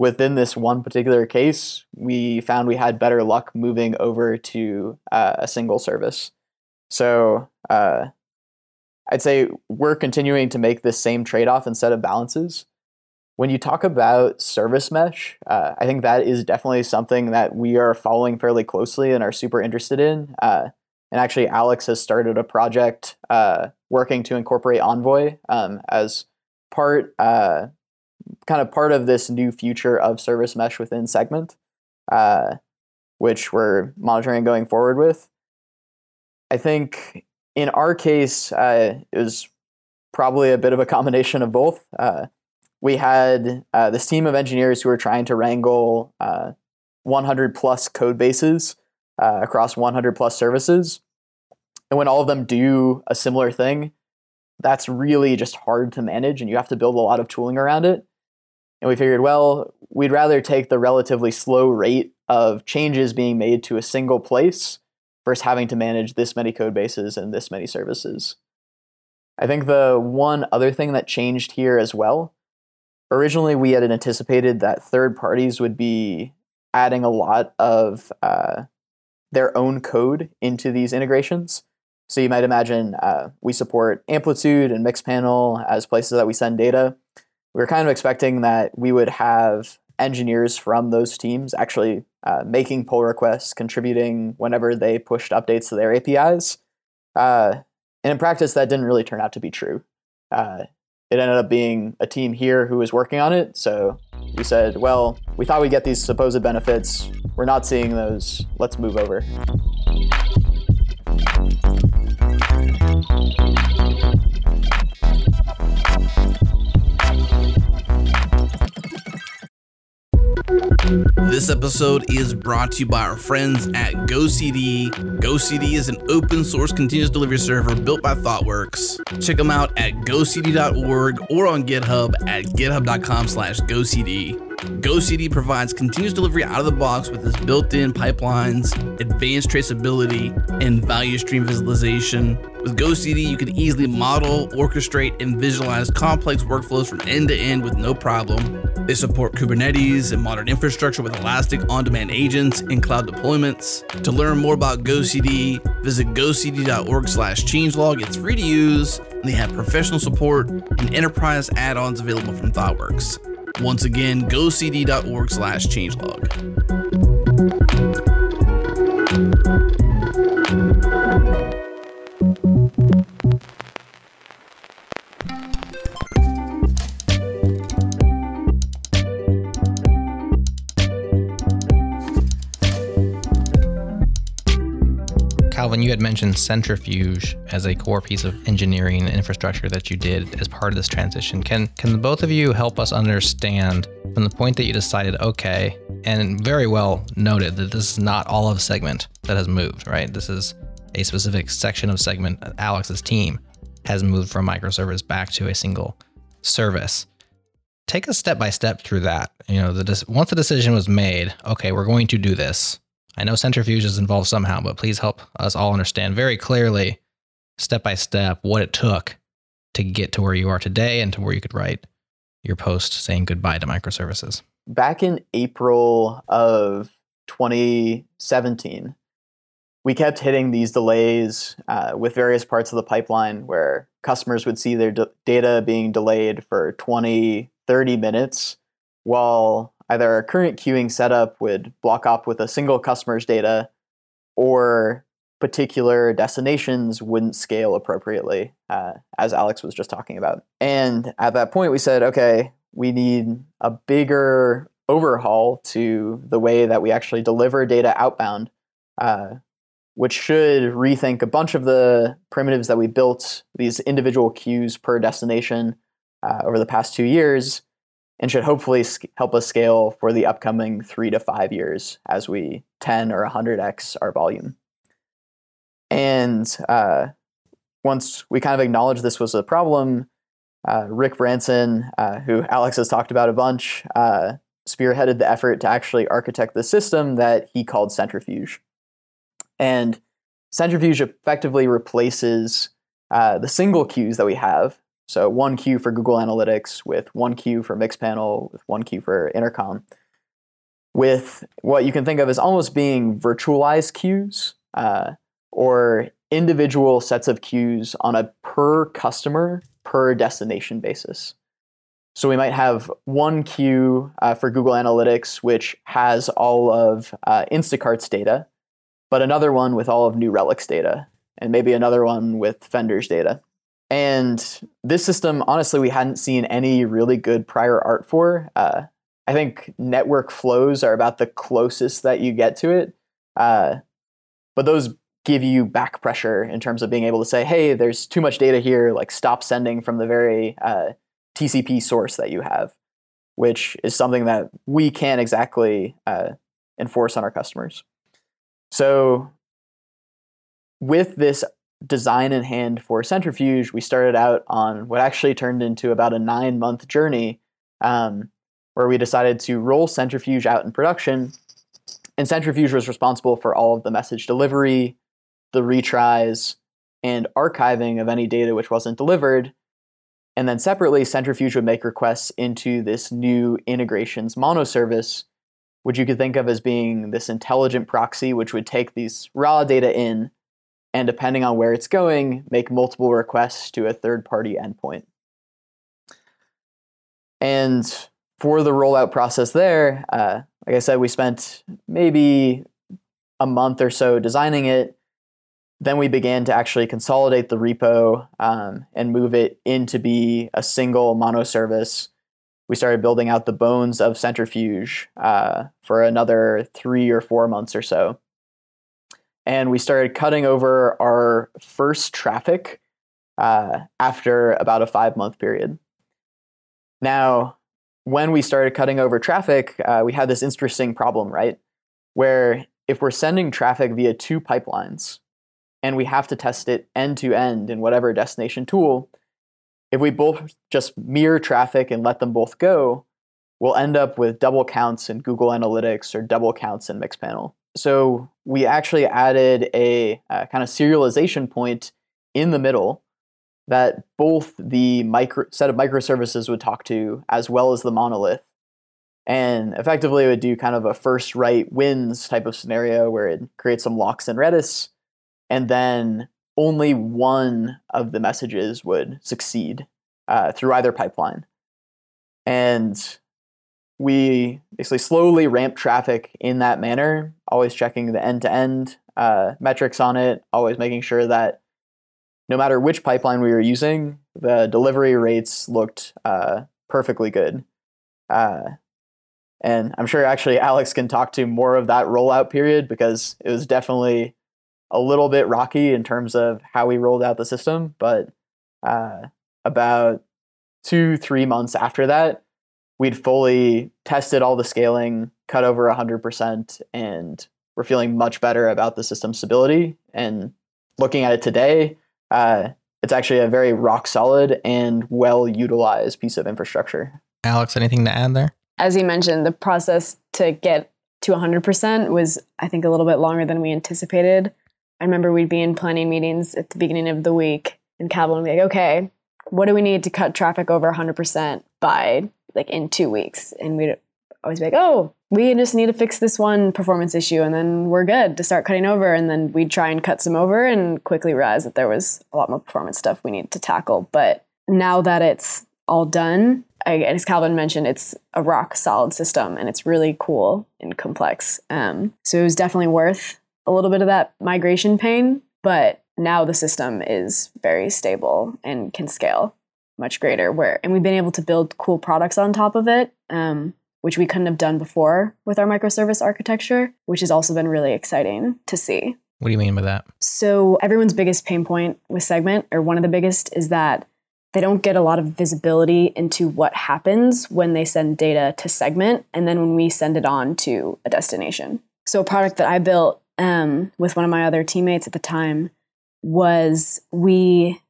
Within this one particular case, we found we had better luck moving over to uh, a single service. So uh, I'd say we're continuing to make this same trade off instead of balances when you talk about service mesh, uh, I think that is definitely something that we are following fairly closely and are super interested in. Uh, And actually, Alex has started a project uh, working to incorporate Envoy um, as part, uh, kind of part of this new future of service mesh within Segment, uh, which we're monitoring going forward with. I think in our case, uh, it was probably a bit of a combination of both. Uh, we had uh, this team of engineers who were trying to wrangle 100 plus code bases uh, across 100 plus services. And when all of them do a similar thing, that's really just hard to manage and you have to build a lot of tooling around it. And we figured, well, we'd rather take the relatively slow rate of changes being made to a single place versus having to manage this many code bases and this many services. I think the one other thing that changed here as well, originally we had anticipated that third parties would be adding a lot of uh, their own code into these integrations. So you might imagine uh, we support Amplitude and Mixpanel as places that we send data. We were kind of expecting that we would have engineers from those teams actually uh, making pull requests, contributing whenever they pushed updates to their APIs. Uh, and in practice, that didn't really turn out to be true. Uh, it ended up being a team here who was working on it. So we said, well, we thought we'd get these supposed benefits. We're not seeing those. Let's move over. This episode is brought to you by our friends at GoCD. GoCD is an open source continuous delivery server built by ThoughtWorks. Check them out at gocd.org or on GitHub at github.com slash GoCD. GoCD provides continuous delivery out of the box with its built in pipelines, advanced traceability, and value stream visualization. With GoCD, you can easily model, orchestrate, and visualize complex workflows from end to end with no problem. They support Kubernetes and modern infrastructure with elastic on demand agents and cloud deployments. To learn more about GoCD, visit gocd.org slash changelog. It's free to use, and they have professional support and enterprise add ons available from ThoughtWorks. Once again, gocd.org slash changelog. Calvin, you had mentioned centrifuge as a core piece of engineering infrastructure that you did as part of this transition. Can can both of you help us understand from the point that you decided, okay, and very well noted that this is not all of segment that has moved, right? This is a specific section of segment. Alex's team has moved from microservice back to a single service. Take us step by step through that. You know, the once the decision was made, okay, we're going to do this I know centrifuge is involved somehow, but please help us all understand very clearly, step by step, what it took to get to where you are today and to where you could write your post saying goodbye to microservices. Back in April of 2017, we kept hitting these delays uh, with various parts of the pipeline where customers would see their d- data being delayed for 20, 30 minutes while either our current queuing setup would block up with a single customer's data or particular destinations wouldn't scale appropriately, uh, as Alex was just talking about. And at that point, we said, okay, we need a bigger overhaul to the way that we actually deliver data outbound, uh, which should rethink a bunch of the primitives that we built, these individual queues per destination uh, over the past two years, and should hopefully help us scale for the upcoming three to five years as we 10 or 100x our volume. And uh, once we kind of acknowledged this was a problem, uh, Rick Branson, uh, who Alex has talked about a bunch, uh, spearheaded the effort to actually architect the system that he called Centrifuge. And Centrifuge effectively replaces uh, the single queues that we have so one queue for Google Analytics with one queue for Mixpanel with one queue for Intercom with what you can think of as almost being virtualized queues uh, or individual sets of queues on a per customer per destination basis. So we might have one queue uh, for Google Analytics, which has all of uh, Instacart's data. but another one with all of New Relic's data, and maybe another one with Fender's data. And this system, honestly, we hadn't seen any really good prior art for. Uh, I think network flows are about the closest that you get to it. Uh, but those give you back pressure in terms of being able to say, hey, there's too much data here, like stop sending from the very uh, TCP source that you have, which is something that we can't exactly uh, enforce on our customers. So, with this design in hand for Centrifuge, we started out on what actually turned into about a nine month journey um, where we decided to roll Centrifuge out in production. And Centrifuge was responsible for all of the message delivery, the retries, and archiving of any data which wasn't delivered. And then separately, Centrifuge would make requests into this new integrations mono service, which you could think of as being this intelligent proxy, which would take these raw data in and depending on where it's going, make multiple requests to a third party endpoint. And for the rollout process there, uh, like I said, we spent maybe a month or so designing it. Then we began to actually consolidate the repo um, and move it into be a single mono service. We started building out the bones of Centrifuge uh, for another three or four months or so and we started cutting over our first traffic uh, after about a five month period. Now, when we started cutting over traffic, uh, we had this interesting problem, right? Where if we're sending traffic via two pipelines and we have to test it end to end in whatever destination tool, if we both just mirror traffic and let them both go, we'll end up with double counts in Google Analytics or double counts in Mixpanel so we actually added a, a kind of serialization point in the middle that both the micro, set of microservices would talk to as well as the monolith. And effectively, it would do kind of a first write wins type of scenario where it creates some locks in Redis, and then only one of the messages would succeed uh, through either pipeline. And we basically slowly ramp traffic in that manner, always checking the end to end metrics on it, always making sure that no matter which pipeline we were using, the delivery rates looked uh, perfectly good. Uh, and I'm sure actually (laughs) Alex can talk to more of that rollout period because it was definitely a little bit rocky in terms of how we rolled out the system. But uh, about two, three months after that, we'd fully tested all the scaling, cut over 100%, and we're feeling much better about the system stability. And looking at it today, uh, it's actually a very rock solid and well utilized piece of infrastructure. Alex, anything to add there? As you mentioned, the process to get to 100% was, I think, a little bit longer than we anticipated. I remember we'd be in planning meetings at the beginning of the week, and Calvin would be like, okay, what do we need to cut traffic over 100% by like in two weeks. And we'd always be like, oh, we just need to fix this one performance issue and then we're good to start cutting over. And then we'd try and cut some over and quickly realize that there was a lot more performance stuff we needed to tackle. But now that it's all done, I, as Calvin mentioned, it's a rock solid system and it's really cool and complex. Um, so it was definitely worth a little bit of that migration pain, but now the system is very stable and can scale much greater where and we've been able to build cool products on top of it um, which we couldn't have done before with our microservice architecture which has also been really exciting to see. What do you mean by that? So everyone's biggest pain point with segment or one of the biggest is that they don't get a lot of visibility into what happens when they send data to segment and then when we send it on to a destination. So a product that i built um, with one of my other teammates at the time was we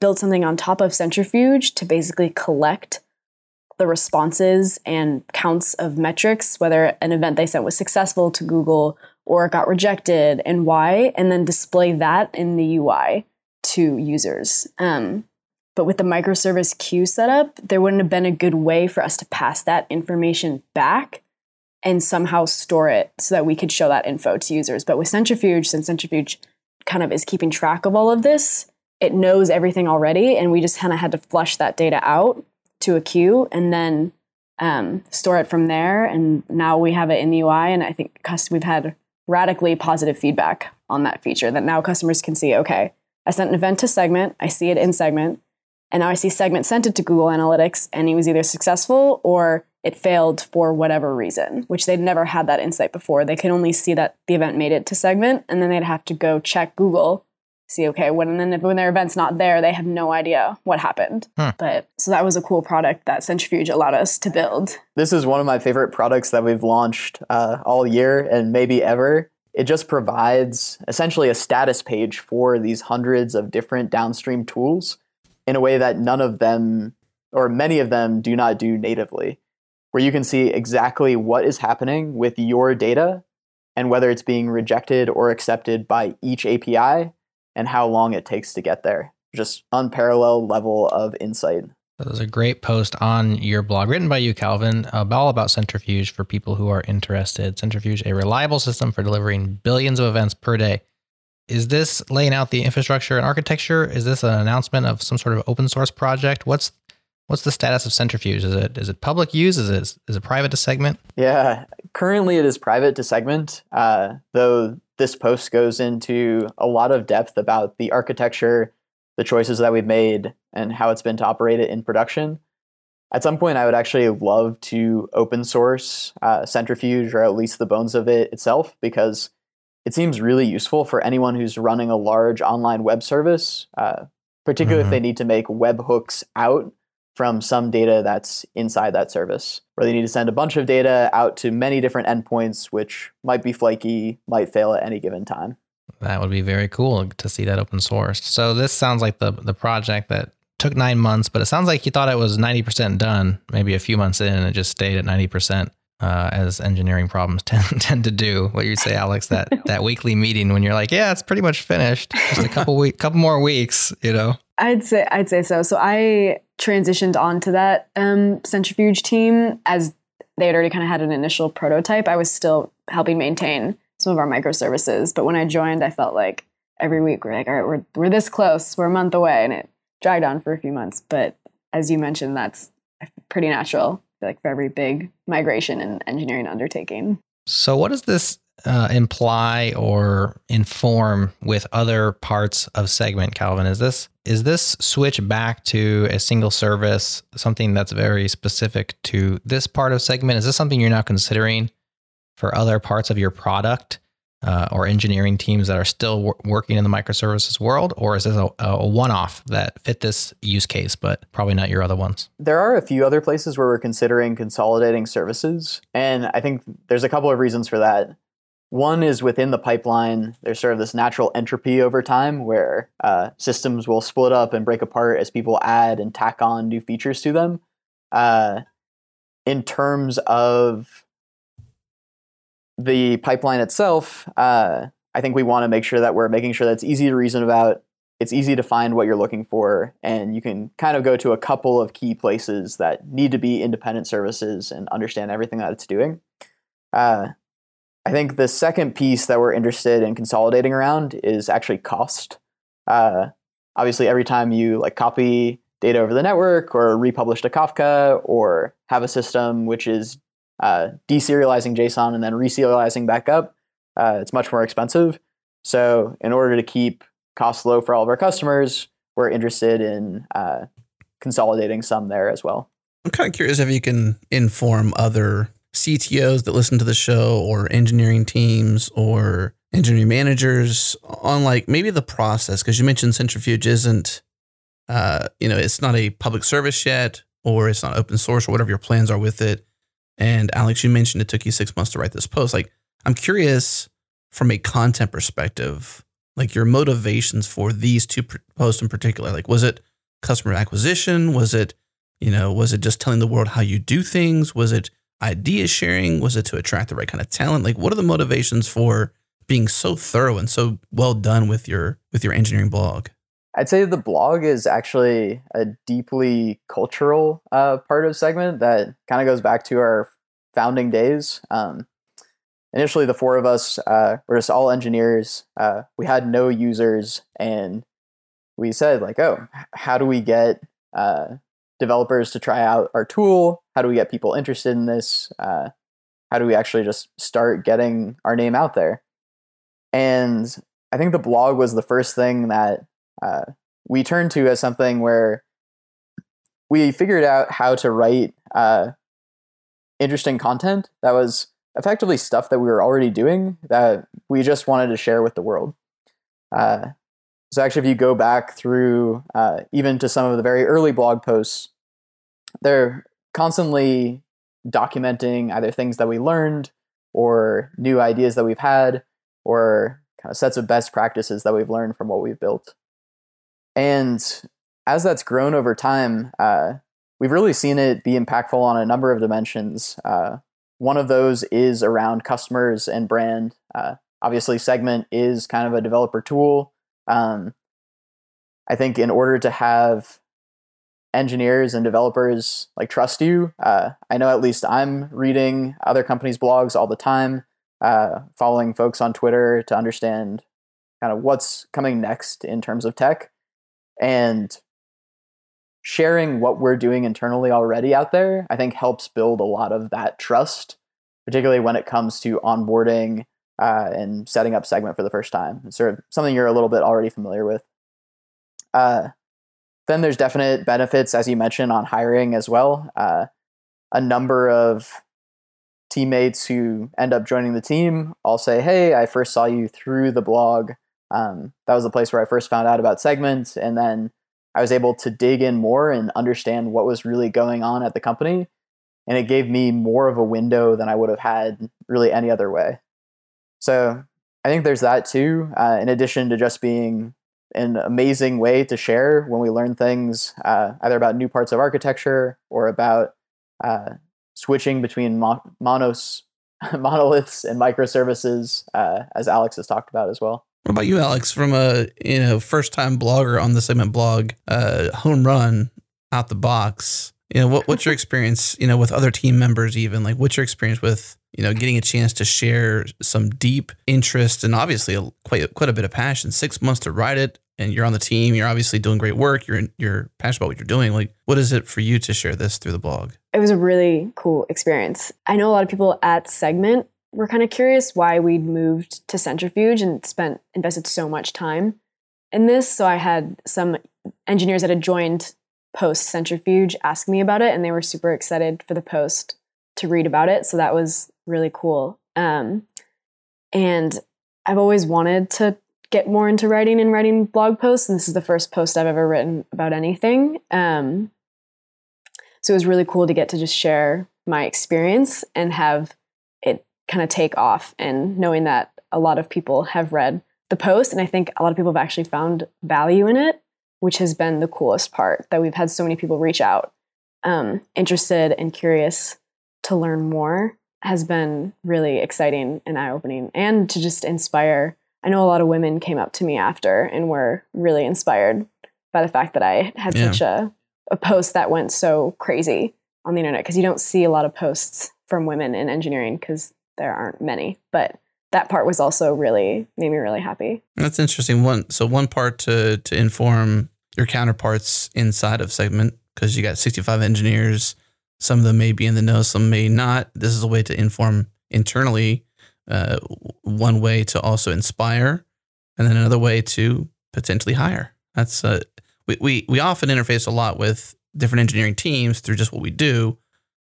built something on top of Centrifuge to basically collect the responses and counts of metrics, whether an event they sent was successful to Google or it got rejected and why, and then display that in the UI to users. Um, but with the microservice queue setup, there wouldn't have been a good way for us to pass that information back and somehow store it so that we could show that info to users. But with Centrifuge, since Centrifuge kind of is keeping track of all of this, it knows everything already, and we just kind of had to flush that data out to a queue and then um, store it from there. And now we have it in the UI, and I think we've had radically positive feedback on that feature that now customers can see okay, I sent an event to Segment, I see it in Segment, and now I see Segment sent it to Google Analytics and it was either successful or it failed for whatever reason, which they'd never had that insight before. They could only see that the event made it to Segment and then they'd have to go check Google see okay when and then when their event's not there they have no idea what happened Huh. but so that was a cool product that centrifuge allowed us to build This is one of my favorite products that we've launched uh, all year and maybe ever. It just provides essentially a status page for these hundreds of different downstream tools in a way that none of them, or many of them, do not do natively, where you can see exactly what is happening with your data and whether it's being rejected or accepted by each API and how long it takes to get there. Just unparalleled level of insight. So there's a great post on your blog written by you, Calvin, about, all about Centrifuge for people who are interested. Centrifuge, a reliable system for delivering billions of events per day. Is this laying out the infrastructure and architecture? Is this an announcement of some sort of open source project? What's what's the status of Centrifuge? Is it is it public use? Is it is it private to segment? Yeah, currently it is private to segment, uh, though this post goes into a lot of depth about the architecture, the choices that we've made, and how it's been to operate it in production. At some point, I would actually love to open source uh, Centrifuge or at least the bones of it itself because it seems really useful for anyone who's running a large online web service, uh, particularly Mhm. if they need to make webhooks out from some data that's inside that service, where they need to send a bunch of data out to many different endpoints, which might be flaky, might fail at any given time. That would be very cool to see that open sourced. So this sounds like the the project that took nine months, but it sounds like you thought it was ninety percent done. Maybe a few months in, and it just stayed at ninety percent, uh, as engineering problems (laughs) tend, tend to do. What you say, Alex? That (laughs) that weekly meeting when you're like, yeah, it's pretty much finished. Just a couple week, couple more weeks, you know. I'd say I'd say so. So I transitioned onto that um, centrifuge team as they had already kind of had an initial prototype. I was still helping maintain some of our microservices, but when I joined, I felt like every week we're like, all right, we're we're this close, we're a month away, and it dragged on for a few months. But as you mentioned, that's pretty natural, like for every big migration and engineering undertaking. So what does this uh, imply or inform with other parts of segment calvin? Is this is this switch back to a single service something that's very specific to this part of segment? Is this something you're now considering for other parts of your product uh, or engineering teams that are still wor- working in the microservices world or is this a, a one-off that fit this use case but probably not your other ones There are a few other places where we're considering consolidating services, and I think there's a couple of reasons for that. One is within the pipeline, there's sort of this natural entropy over time where uh, systems will split up and break apart as people add and tack on new features to them. Uh, in terms of the pipeline itself, uh, I think we want to make sure that we're making sure that it's easy to reason about, it's easy to find what you're looking for, and you can kind of go to a couple of key places that need to be independent services and understand everything that it's doing. Uh, I think the second piece that we're interested in consolidating around is actually cost. Uh, obviously, every time you like copy data over the network or republish to Kafka or have a system which is uh, deserializing JSON and then reserializing back up, uh, it's much more expensive. So, in order to keep costs low for all of our customers, we're interested in uh, consolidating some there as well. I'm kind of curious if you can inform other CTOs that listen to the show or engineering teams or engineering managers on like maybe the process because you mentioned centrifuge isn't uh you know it's not a public service yet or it's not open source or whatever your plans are with it and alex you mentioned it took you six months to write this post. Like i'm curious from a content perspective like your motivations for these two posts in particular. Like was it customer acquisition? Was it you know was it just telling the world how you do things? Was it idea sharing? Was it to attract the right kind of talent? Like what are the motivations for being so thorough and so well done with your with your engineering blog I'd say the blog is actually a deeply cultural uh, part of segment that kind of goes back to our founding days. Um, initially, the four of us uh, were just all engineers. Uh, we had no users, and we said like, "Oh, how do we get uh, developers to try out our tool? How do we get people interested in this? Uh, how do we actually just start getting our name out there?" And I think the blog was the first thing that uh, we turned to as something where we figured out how to write uh, interesting content that was effectively stuff that we were already doing that we just wanted to share with the world. Uh, so actually, if you go back through uh, even to some of the very early blog posts, they're constantly documenting either things that we learned or new ideas that we've had or kind of sets of best practices that we've learned from what we've built. And as that's grown over time, uh, we've really seen it be impactful on a number of dimensions. Uh, one of those is around customers and brand. Uh, obviously, Segment is kind of a developer tool. Um, I think in order to have engineers and developers like trust you, uh, I know at least I'm reading other companies' blogs all the time, uh, following folks on Twitter to understand kind of what's coming next in terms of tech, and sharing what we're doing internally already out there. I think helps build a lot of that trust, particularly when it comes to onboarding uh, and setting up segment for the first time. It's sort of something you're a little bit already familiar with. Uh, then there's definite benefits, as you mentioned, on hiring as well. Uh, a number of teammates who end up joining the team all say, "Hey, I first saw you through the blog. Um, that was the place where I first found out about segments, and then I was able to dig in more and understand what was really going on at the company." And it gave me more of a window than I would have had really any other way. So I think there's that too, uh, in addition to just being an amazing way to share when we learn things uh, either about new parts of architecture or about uh, switching between mo- monos, (laughs) monoliths and microservices, uh, as Alex has talked about as well. What about you, Alex? From a you know first time blogger on the segment blog, uh, home run out the box. You know what, what's your (laughs) experience? You know with other team members, even like what's your experience with you know, getting a chance to share some deep interest and obviously a, quite quite a bit of passion. Six months to write it, and you're on the team. You're obviously doing great work. You're you're passionate about what you're doing. Like, what is it for you to share this through the blog? It was a really cool experience. I know a lot of people at Segment were kind of curious why we'd moved to Centrifuge and spent invested so much time in this. So I had some engineers that had joined post Centrifuge ask me about it, and they were super excited for the post to read about it. So that was really cool. Um, and I've always wanted to get more into writing and writing blog posts, and this is the first post I've ever written about anything. Um, so it was really cool to get to just share my experience and have kind of take off, and knowing that a lot of people have read the post, and I think a lot of people have actually found value in it, which has been the coolest part. That we've had so many people reach out, um, interested and curious to learn more has been really exciting and eye opening and to just inspire. I know a lot of women came up to me after and were really inspired by the fact that I had yeah. such a, a post that went so crazy on the internet because you don't see a lot of posts from women in engineering because there aren't many. But that part was also really made me really happy. That's interesting. One so one part to to inform your counterparts inside of segment because you got 65 engineers some of them may be in the know, some may not. This is a way to inform internally. Uh, one way to also inspire, and then another way to potentially hire. That's uh, we, we we often interface a lot with different engineering teams through just what we do,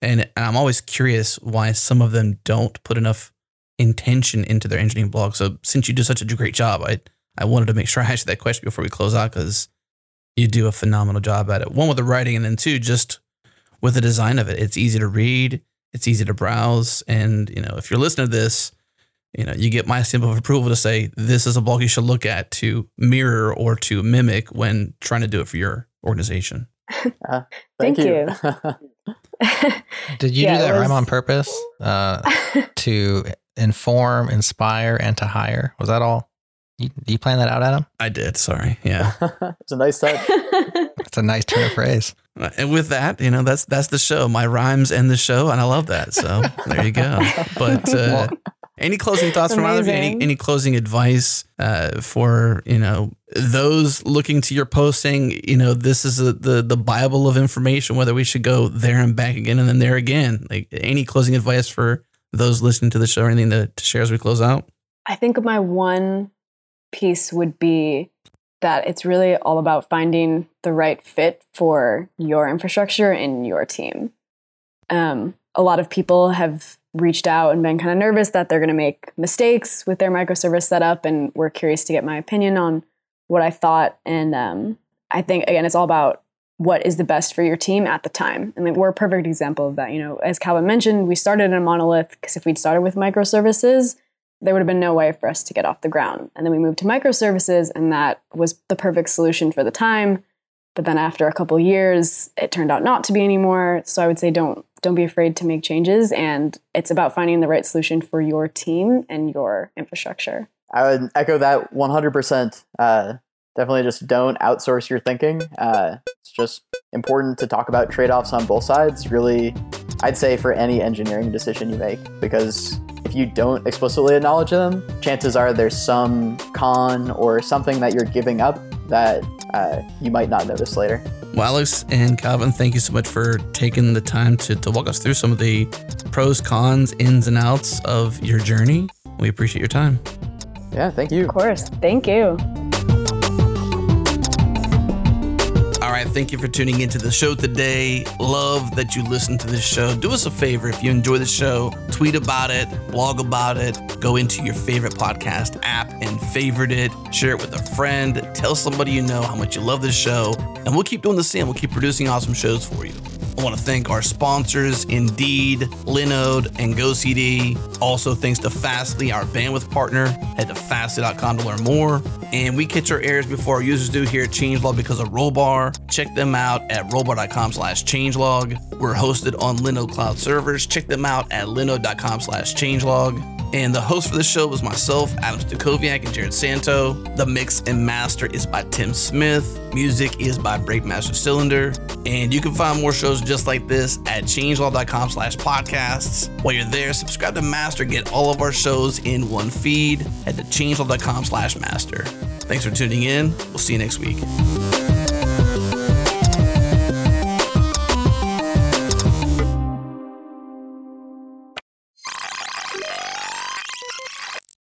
and, and I'm always curious why some of them don't put enough intention into their engineering blog. So since you do such a great job, I I wanted to make sure I asked you that question before we close out because you do a phenomenal job at it. One with the writing, and then two just with the design of it. It's easy to read, it's easy to browse, and you know if you're listening to this, you know you get my stamp of approval to say this is a blog you should look at to mirror or to mimic when trying to do it for your organization. (laughs) Uh, thank, thank, you. you. (laughs) (laughs) Did you yeah, do that was... rhyme on purpose uh, (laughs) to inform, inspire, and to hire? Was that all? You, do you plan that out, Adam? I did. Sorry. Yeah. (laughs) it's a nice touch. it's a nice turn of phrase. And with that, you know, that's that's the show. My rhymes end the show, and I love that. So there you go. But uh, any closing thoughts from either of you? Any, any closing advice uh, for you know those looking to your posting? You know, this is a, the the Bible of information. Whether we should go there and back again, and then there again. Like any closing advice for those listening to the show, or anything to, to share as we close out? I think my one piece would be that it's really all about finding the right fit for your infrastructure and your team. Um, a lot of people have reached out and been kind of nervous that they're going to make mistakes with their microservice setup, and were curious to get my opinion on what I thought. And um, I think again, it's all about what is the best for your team at the time. And we're a perfect example of that. You know, as Calvin mentioned, we started in a monolith because if we'd started with microservices, there would have been no way for us to get off the ground. And then we moved to microservices, and that was the perfect solution for the time. But then after a couple years, it turned out not to be anymore. So I would say don't don't be afraid to make changes, and it's about finding the right solution for your team and your infrastructure. I would echo that 100%. Uh, definitely just don't outsource your thinking. Uh, it's just important to talk about trade offs on both sides, really, I'd say for any engineering decision you make, because if you don't explicitly acknowledge them, chances are there's some con or something that you're giving up that uh, you might not notice later. Well, Alex and Calvin, thank you so much for taking the time to, to walk us through some of the pros, cons, ins, and outs of your journey. We appreciate your time. Yeah, thank you. Of course. Thank you. Right, thank you for tuning into the show today. Love that you listen to this show. Do us a favor if you enjoy the show, tweet about it, blog about it, go into your favorite podcast app and favorite it, share it with a friend, tell somebody you know how much you love this show, and we'll keep doing the same. We'll keep producing awesome shows for you. I want to thank our sponsors, Indeed, Linode, and GoCD. Also, thanks to Fastly, our bandwidth partner. Head to fastly.com to learn more. And we catch our errors before our users do here at Changelog because of Rollbar. Check them out at rollbar.com slash changelog. We're hosted on Linode Cloud servers. Check them out at linode.com slash changelog. And the host for the show was myself, Adam Stacoviak, and Jerod Santo. The mix and master is by Tim Smith. Music is by Breakmaster Cylinder. And you can find more shows just like this at changelog.com slash podcasts. While you're there, subscribe to Master, get all of our shows in one feed. at to changelog.com slash master. Thanks for tuning in. We'll see you next week.